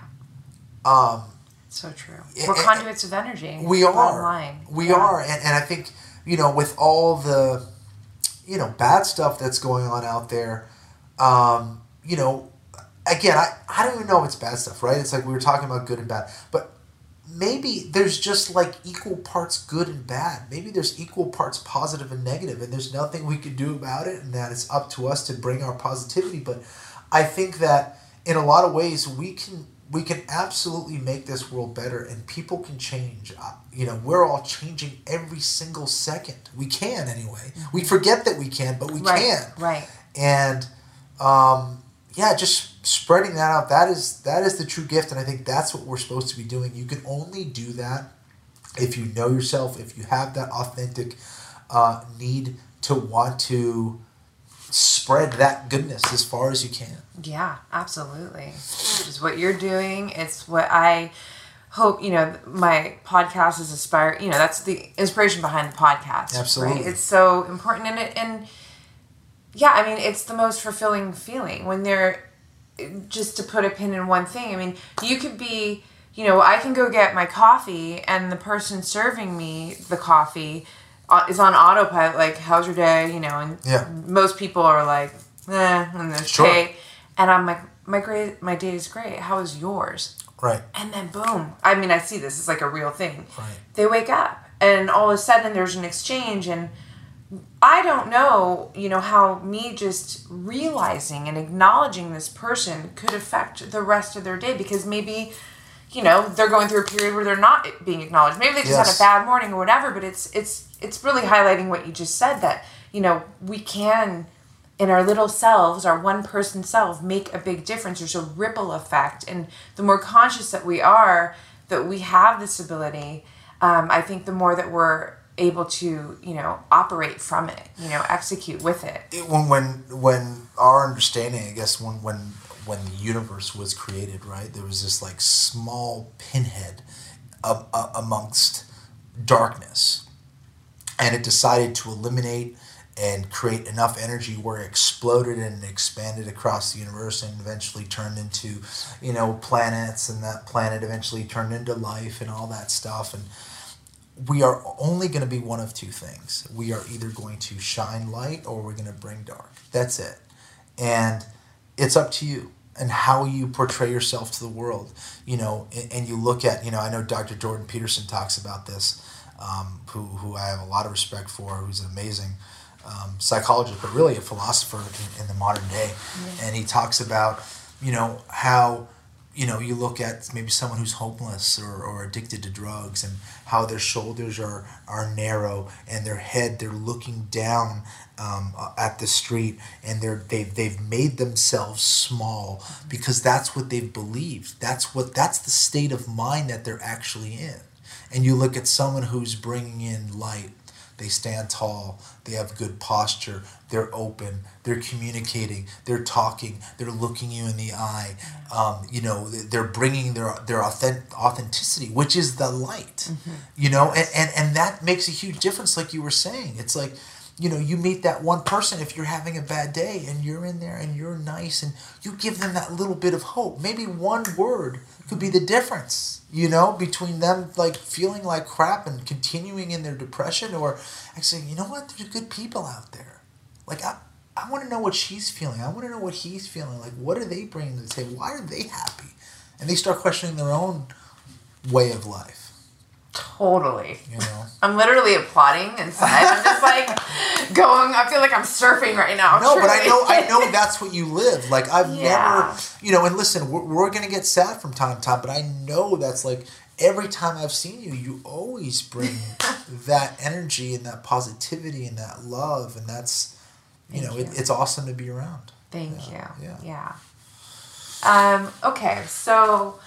Um, so true we're and- conduits of energy we are. line. We Yeah. are, and, and I think you know with all the you know bad stuff that's going on out there, um, you know, again, I I don't even know if it's bad stuff, right? It's like we were talking about good and bad, but maybe there's just like equal parts good and bad. Maybe there's equal parts positive and negative, and there's nothing we can do about it, and that it's up to us to bring our positivity. But I think that in a lot of ways we can we can absolutely make this world better, and people can change. Uh, You know, we're all changing every single second. We can anyway. We forget that we can, but we right can right and um, yeah, just spreading that out. That is that is the true gift, and I think that's what we're supposed to be doing. You can only do that if you know yourself, if you have that authentic uh, need to want to spread that goodness as far as you can. Yeah, absolutely. It's what you're doing. It's what I hope, you know, my podcast is aspire, you know, that's the inspiration behind the podcast. Absolutely. Right? It's so important and it and yeah, I mean, it's the most fulfilling feeling when they're just to put a pin in one thing. I mean, you could be, you know, I can go get my coffee and the person serving me the coffee is on autopilot like how's your day, you know, and Yeah. most people are like, eh, and there's Sure. okay. And I'm like, my great, my day is great. How is yours? Right. And then boom. I mean, I see this. It's like a real thing. Right. They wake up, and all of a sudden there's an exchange, and I don't know, you know, how me just realizing and acknowledging this person could affect the rest of their day because maybe, you know, they're going through a period where they're not being acknowledged. Maybe they just had a bad morning or whatever. But it's it's it's really highlighting what you just said that you know we can in our little selves, our one person self, make a big difference. There's a ripple effect. And the more conscious that we are that we have this ability, um, I think the more that we're able to, you know, operate from it, you know, execute with it. it, when when when our understanding, I guess, when when when the universe was created, right? There was this like small pinhead a, a, amongst darkness, and it decided to eliminate and create enough energy where it exploded and expanded across the universe and eventually turned into you know planets and that planet eventually turned into life and all that stuff and we are only going to be one of two things. We are either going to shine light or we're going to bring dark. That's it. And it's up to you and how you portray yourself to the world. You know, and, you look at, you know, I know Dr. Jordan Peterson talks about this, um, who, who I have a lot of respect for, who's an amazing um, psychologist, but really a philosopher in, in the modern day. And he talks about, you know, how you know, you look at maybe someone who's homeless or, or addicted to drugs and how their shoulders are, are narrow and their head, they're looking down um, at the street and they're, they've, they've made themselves small because that's what they've believed. That's what, that's the state of mind that they're actually in. And you look at someone who's bringing in light. They stand tall. They have good posture. They're open. They're communicating. They're talking. They're looking you in the eye. Um, you know they're bringing their their authentic, authenticity which is the light mm-hmm. you know? And, and and that makes a huge difference like you were saying. It's like you know, you meet that one person if you're having a bad day and you're in there and you're nice and you give them that little bit of hope. Maybe one word could be the difference, you know, between them like feeling like crap and continuing in their depression or actually, you know what, there's good people out there. Like, I, I want to know what she's feeling. I want to know what he's feeling. Like, what are they bringing to the table? Why are they happy? And they start questioning their own way of life. Totally. You know? I'm literally applauding inside. I'm just like going. I feel like I'm surfing right now. No, truly. but I know I know that's what you live. Like I've yeah. never, you know. And listen, we're, we're gonna get sad from time to time, but I know that's like every time I've seen you, you always bring that energy and that positivity and that love, and that's, you Thank know, you. It, it's awesome to be around. Thank yeah. you. Yeah. Yeah. Um, okay, so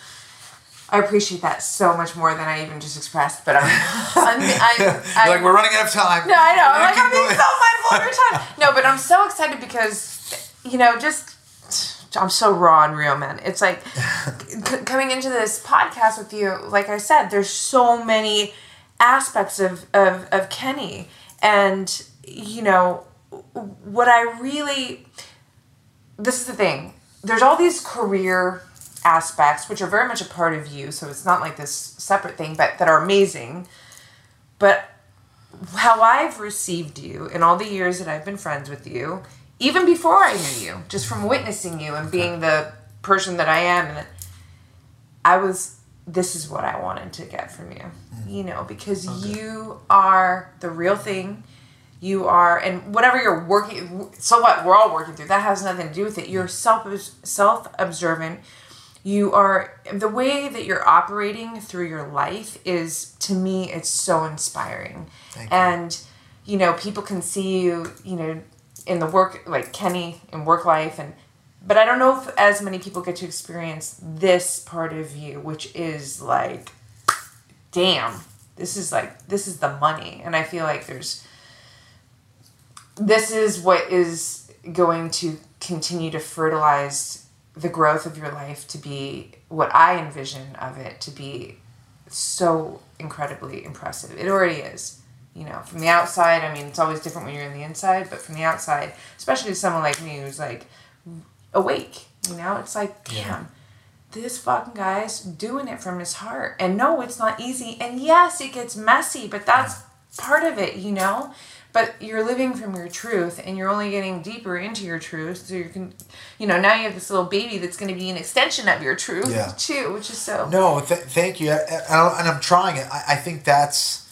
I appreciate that so much more than I even just expressed. But I'm, I'm, I'm, I'm like we're running out of time. No, I know. I'm like I'm being so mindful of your time. No, but I'm so excited because you know just. I'm so raw and real, man. It's like c- coming into this podcast with you. Like I said, there's so many aspects of, of, of Kenny, and you know what I really. This is the thing. There's all these career aspects, which are very much a part of you. So it's not like this separate thing, but that are amazing. But how I've received you in all the years that I've been friends with you, even before I knew you, just from witnessing you and being the person that I am, and I was. This is what I wanted to get from you, mm-hmm. you know, because okay. you are the real thing you are and whatever you're working so what we're all working through that has nothing to do with it you're self self observant you are the way that you're operating through your life is to me it's so inspiring. And you know people can see you you know in the work like kenny in work life and but i don't know if as many people get to experience this part of you which is like damn this is like this is the money. And i feel like there's this is what is going to continue to fertilize the growth of your life to be what I envision of it to be so incredibly impressive. It already is. You know, from the outside, I mean, it's always different when you're in the inside, but from the outside, especially someone like me who's like awake, you know, it's like, damn, yeah. this fucking guy's doing it from his heart. And no, it's not easy. And yes, it gets messy, but that's part of it, you know? But you're living from your truth and you're only getting deeper into your truth. So you can you know now you have this little baby that's going to be an extension of your truth yeah. too which is so no th- thank you. And i'm trying it. I, I think that's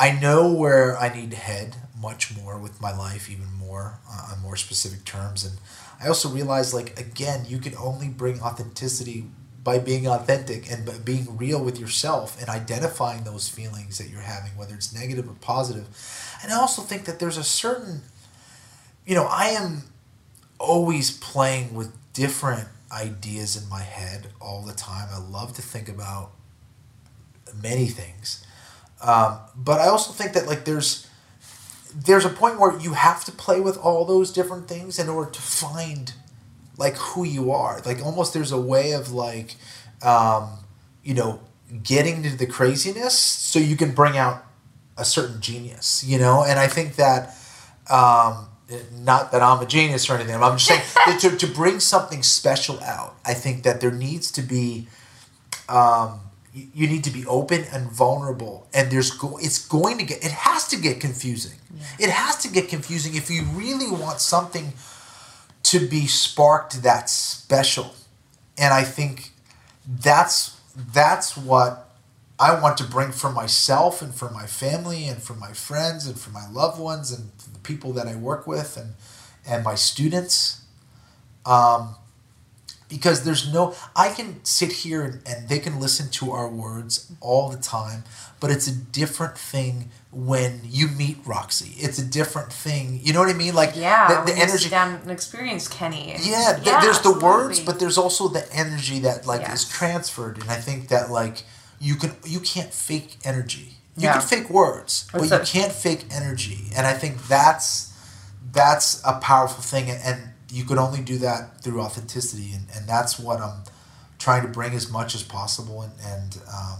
i know where i need to head much more with my life even more uh, on more specific terms. And i also realize like again you can only bring authenticity by being authentic and by being real with yourself and identifying those feelings that you're having whether it's negative or positive and I also think that there's a certain, you know, I am always playing with different ideas in my head all the time. I love to think about many things. Um, but I also think that like there's there's a point where you have to play with all those different things in order to find like who you are. Like almost there's a way of like um, you know getting to the craziness so you can bring out a certain genius, you know? And I think that, um, not that I'm a genius or anything, I'm just saying to, to bring something special out, I think that there needs to be, um, you need to be open and vulnerable and there's go it's going to get it has to get confusing yeah. it has to get confusing if you really want something to be sparked that special and i think that's that's what I want to bring for myself and for my family and for my friends and for my loved ones and the people that I work with and and my students. Um, because there's no I can sit here and, and they can listen to our words all the time, but it's a different thing when you meet Roxy. It's a different thing. You know what I mean? Like yeah, the, the energy down and experience Kenny. Yeah, yeah, there's the words, but there's also the energy that like yes. is transferred, and I think that like you can you can't fake energy. You Yeah. can fake words, but you can't fake energy. And I think that's that's a powerful thing, and, and you could only do that through authenticity, and, and that's what I'm trying to bring as much as possible. And, and um,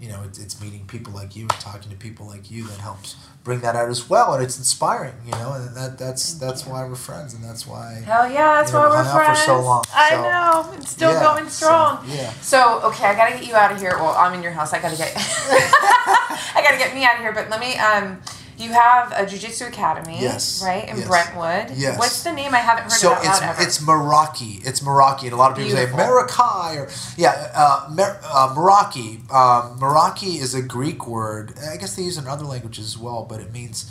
you know, it's, it's meeting people like you and talking to people like you that helps bring that out as well, and it's inspiring. You know, and that that's that's why we're friends, and that's why. Hell yeah, that's You know, why we're friends. for so long, I know. It's still Yeah, going so, strong. yeah. So, okay, I gotta get you out of here. Well, I'm in your house. I gotta get I gotta get me out of here. But let me um you have a jiu-jitsu academy, Yes, right, in yes. Brentwood. Yes. What's the name? I haven't heard So it out it's ever. it's Meraki. It's Meraki, and a lot of people Beautiful. say Merakai or yeah, uh, Mer, uh, Meraki. Um, Meraki is a Greek word. I guess they use it in other languages as well, but it means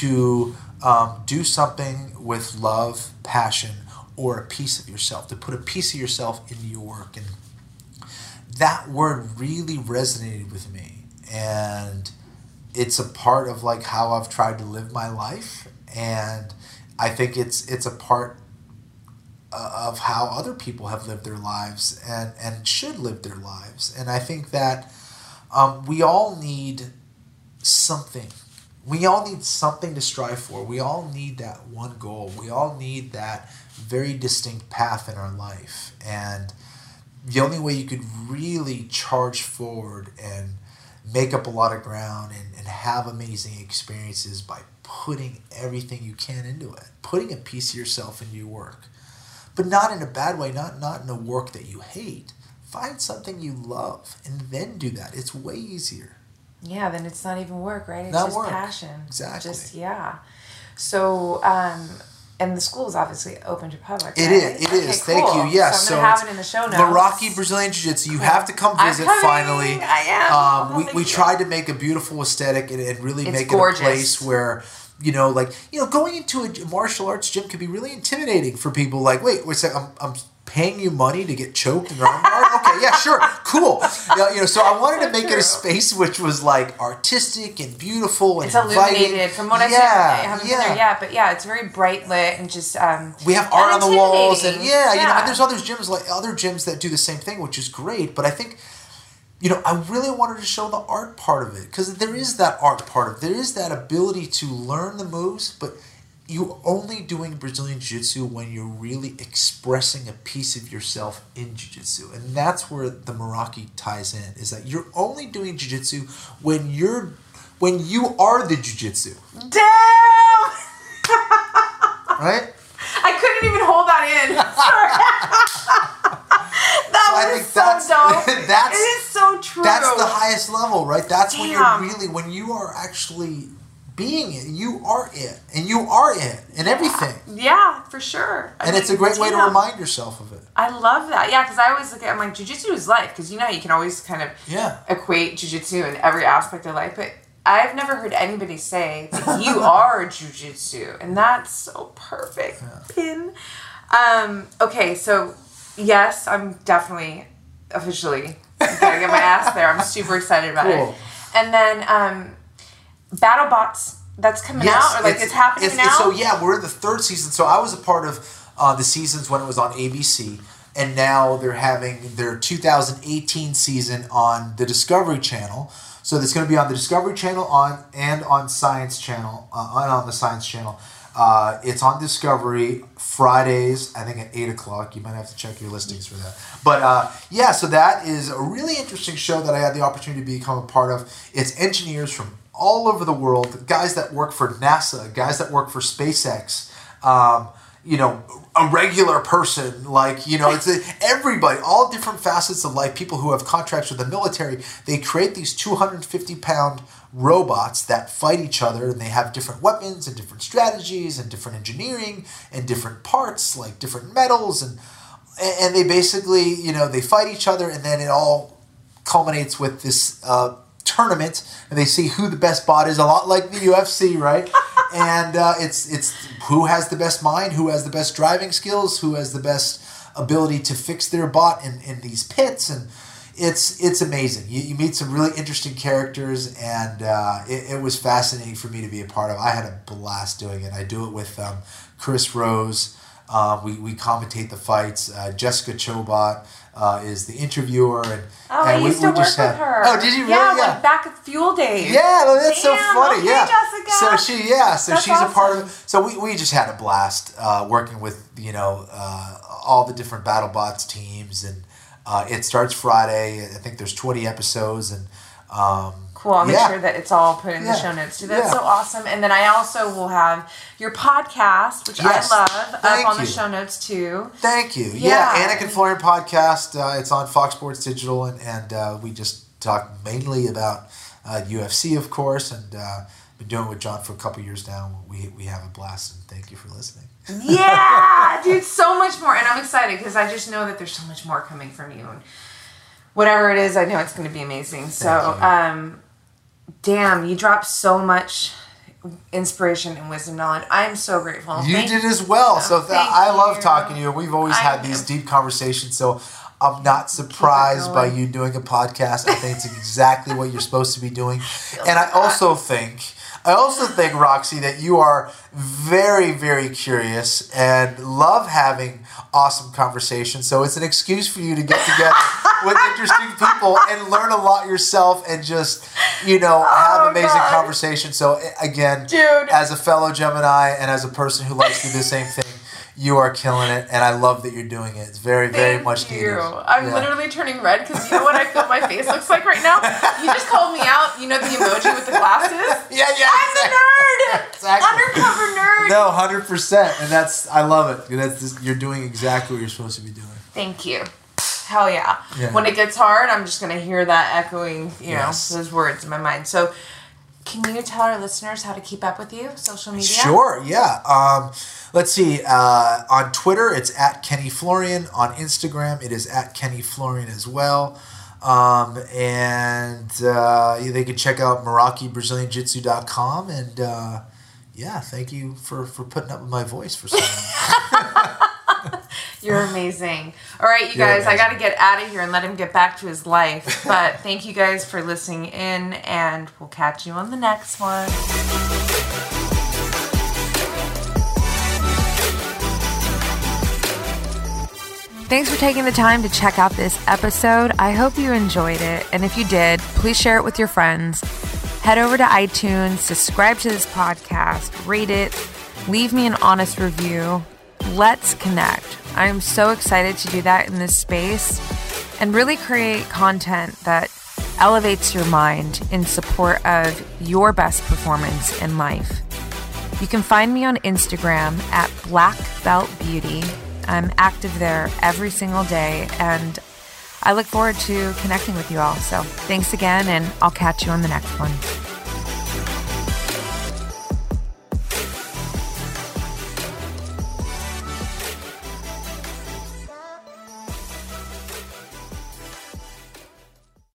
to um, do something with love, passion, or a piece of yourself. To put a piece of yourself into your work, and that word really resonated with me, and it's a part of like how I've tried to live my life, and I think it's it's a part of how other people have lived their lives and and should live their lives, and I think that um, we all need something. We all need something to strive for. We all need that one goal. We all need that very distinct path in our life, and the only way you could really charge forward and make up a lot of ground and, and have amazing experiences by putting everything you can into it putting a piece of yourself into your work but not in a bad way not not in a work that you hate find something you love and then do that it's way easier yeah, then it's not even work, right? It's Not just work. passion. Exactly. Just yeah. So, um, and the school is obviously open to public. It right? is. It is. Okay, Thank cool. you. Yes. So So, I'm gonna have it in the show notes. Meraki Brazilian Jiu Jitsu. You have to come visit finally. I am. Um, we we tried to make a beautiful aesthetic and, and really It's make gorgeous. it a place where you know, like you know, going into a martial arts gym can be really intimidating for people. Like, wait, wait a second, I'm, I'm paying you money to get choked and armbarred. okay, yeah, sure, cool. Yeah, you know, so I wanted to make it a space which was like artistic and beautiful and It's inviting. illuminated from what I've yeah, seen. I haven't yeah. been there yet, but yeah, it's very bright lit and just um. We have art on the walls, and Unintimidating. yeah, you know, Yeah. and there's other gyms like other gyms that do the same thing, which is great. But I think, you know, I really wanted to show the art part of it because there is that art part of it. There is that ability to learn the moves, but you're only doing Brazilian Jiu Jitsu when you're really expressing a piece of yourself in Jiu Jitsu, and that's where the Meraki ties in. Is that you're only doing Jiu Jitsu when you're when you are the Jiu Jitsu, Damn! right? I couldn't even hold that in. That So was so that's- dope. that's- it is so true. That's the highest level, right? That's when you're really when you are actually being it. You are it, and you are it, and everything. Yeah, for sure. I And it's a great way to damn. remind yourself of it. I love that. Yeah, because I always look at I'm like jujitsu is life because you know you can always kind of Yeah. equate jujitsu in every aspect of life, but I've never heard anybody say that you are jujitsu, and that's so perfect. Pin. Um, okay, so yes, I'm definitely officially gonna get my ass there. I'm super excited about Cool. it. And then um, BattleBots. That's coming out, or like it's, happening it's- now. it's- so yeah, we're in the third season. So I was a part of uh, the seasons when it was on ABC, and now they're having their 2018 season on the Discovery Channel. So it's going to be on the Discovery Channel on and on Science Channel, uh, and on the Science Channel. Uh, it's on Discovery Fridays, I think at eight o'clock. You might have to check your listings for that. But uh, yeah, so that is a really interesting show that I had the opportunity to become a part of. It's engineers from all over the world, guys that work for NASA, guys that work for SpaceX. Um, you know, a regular person, like, you know, it's everybody, all different facets of life, people who have contracts with the military, they create these 250 pound robots that fight each other and they have different weapons and different strategies and different engineering and different parts, like different metals and and they basically, you know, they fight each other and then it all culminates with this uh, tournament and they see who the best bot is a lot like the UFC right? And uh, it's it's who has the best mind who has the best driving skills who has the best ability to fix their bot in, in these pits and it's it's amazing. You, you meet some really interesting characters and uh, it, it was fascinating for me to be a part of. I had a blast doing it. I do it with um, Chris Rose. Uh, we, we commentate the fights. Uh, Jessica Chobot uh, is the interviewer, and, Oh, and I used we, to we work just with had- her. Oh, did you really? Yeah, Yeah. like back at Fuel Days. Yeah, well, that's so funny. okay, yeah, Jessica. so she yeah, so That's she's a part awesome. of. So we, we just had a blast uh, working with you know uh, all the different BattleBots teams, and uh, it starts Friday. I think there's 20 episodes, and um, Cool. I'll make yeah. sure that it's all put in Yeah. the show notes too. That's Yeah. so awesome. And then I also will have your podcast, which Yes. I love, Thank up on the show notes too. Thank you. Yeah. Yeah, Anik and Florian podcast. Uh, it's on Fox Sports Digital, and and uh, we just talk mainly about uh, UFC, of course, and uh, been doing it with Jon for a couple years now. We we have a blast, and thank you for listening. Yeah, dude, so much more. And I'm excited because I just know that there's so much more coming from you. And whatever it is, I know it's going to be amazing. So, you. um, damn, you dropped so much inspiration and wisdom knowledge. I'm so grateful. You Thank- did as well. Oh, so th- Thank I love you. talking to you. We've always I had these deep conversations. So I'm not surprised by you doing a podcast. I think it's exactly what you're supposed to be doing. And I also think, I also think, Roxy, that you are very, very curious and love having awesome conversations. So it's an excuse for you to get together with interesting people and learn a lot yourself and just, you know, have Oh, amazing God. conversations. So eh, again, Dude. as a fellow Gemini and as a person who likes to do the same thing, you are killing it, and I love that you're doing it. It's very, very Thank much you. needed. I'm Yeah. literally turning red because you know what I feel my face looks like right now? You just called me out. You know the emoji with the glasses? Yeah, yeah. I'm the nerd! Exactly. Undercover nerd! No, hundred percent, and that's I love it. That's just, you're doing exactly what you're supposed to be doing. Thank you. Hell yeah. Yeah. When it gets hard, I'm just going to hear that echoing, you Yes. know, those words in my mind. So, can you tell our listeners how to keep up with you? Social media? Sure, yeah. Um, let's see. Uh, on Twitter, it's at Kenny Florian. On Instagram, it is at Kenny Florian as well. Um, and uh, they can check out MerakiBrazilianJitsu.com. And uh, yeah, thank you for, for putting up with my voice for so long. You're amazing. All right, you You're guys, I got to get out of here and let him get back to his life. But thank you guys for listening in, and we'll catch you on the next one. Thanks for taking the time to check out this episode. I hope you enjoyed it. And if you did, please share it with your friends. Head over to iTunes, subscribe to this podcast, rate it, leave me an honest review. Let's connect. I am so excited to do that in this space and really create content that elevates your mind in support of your best performance in life. You can find me on Instagram at Black Belt Beauty. I'm active there every single day, and I look forward to connecting with you all. So, thanks again, and I'll catch you on the next one.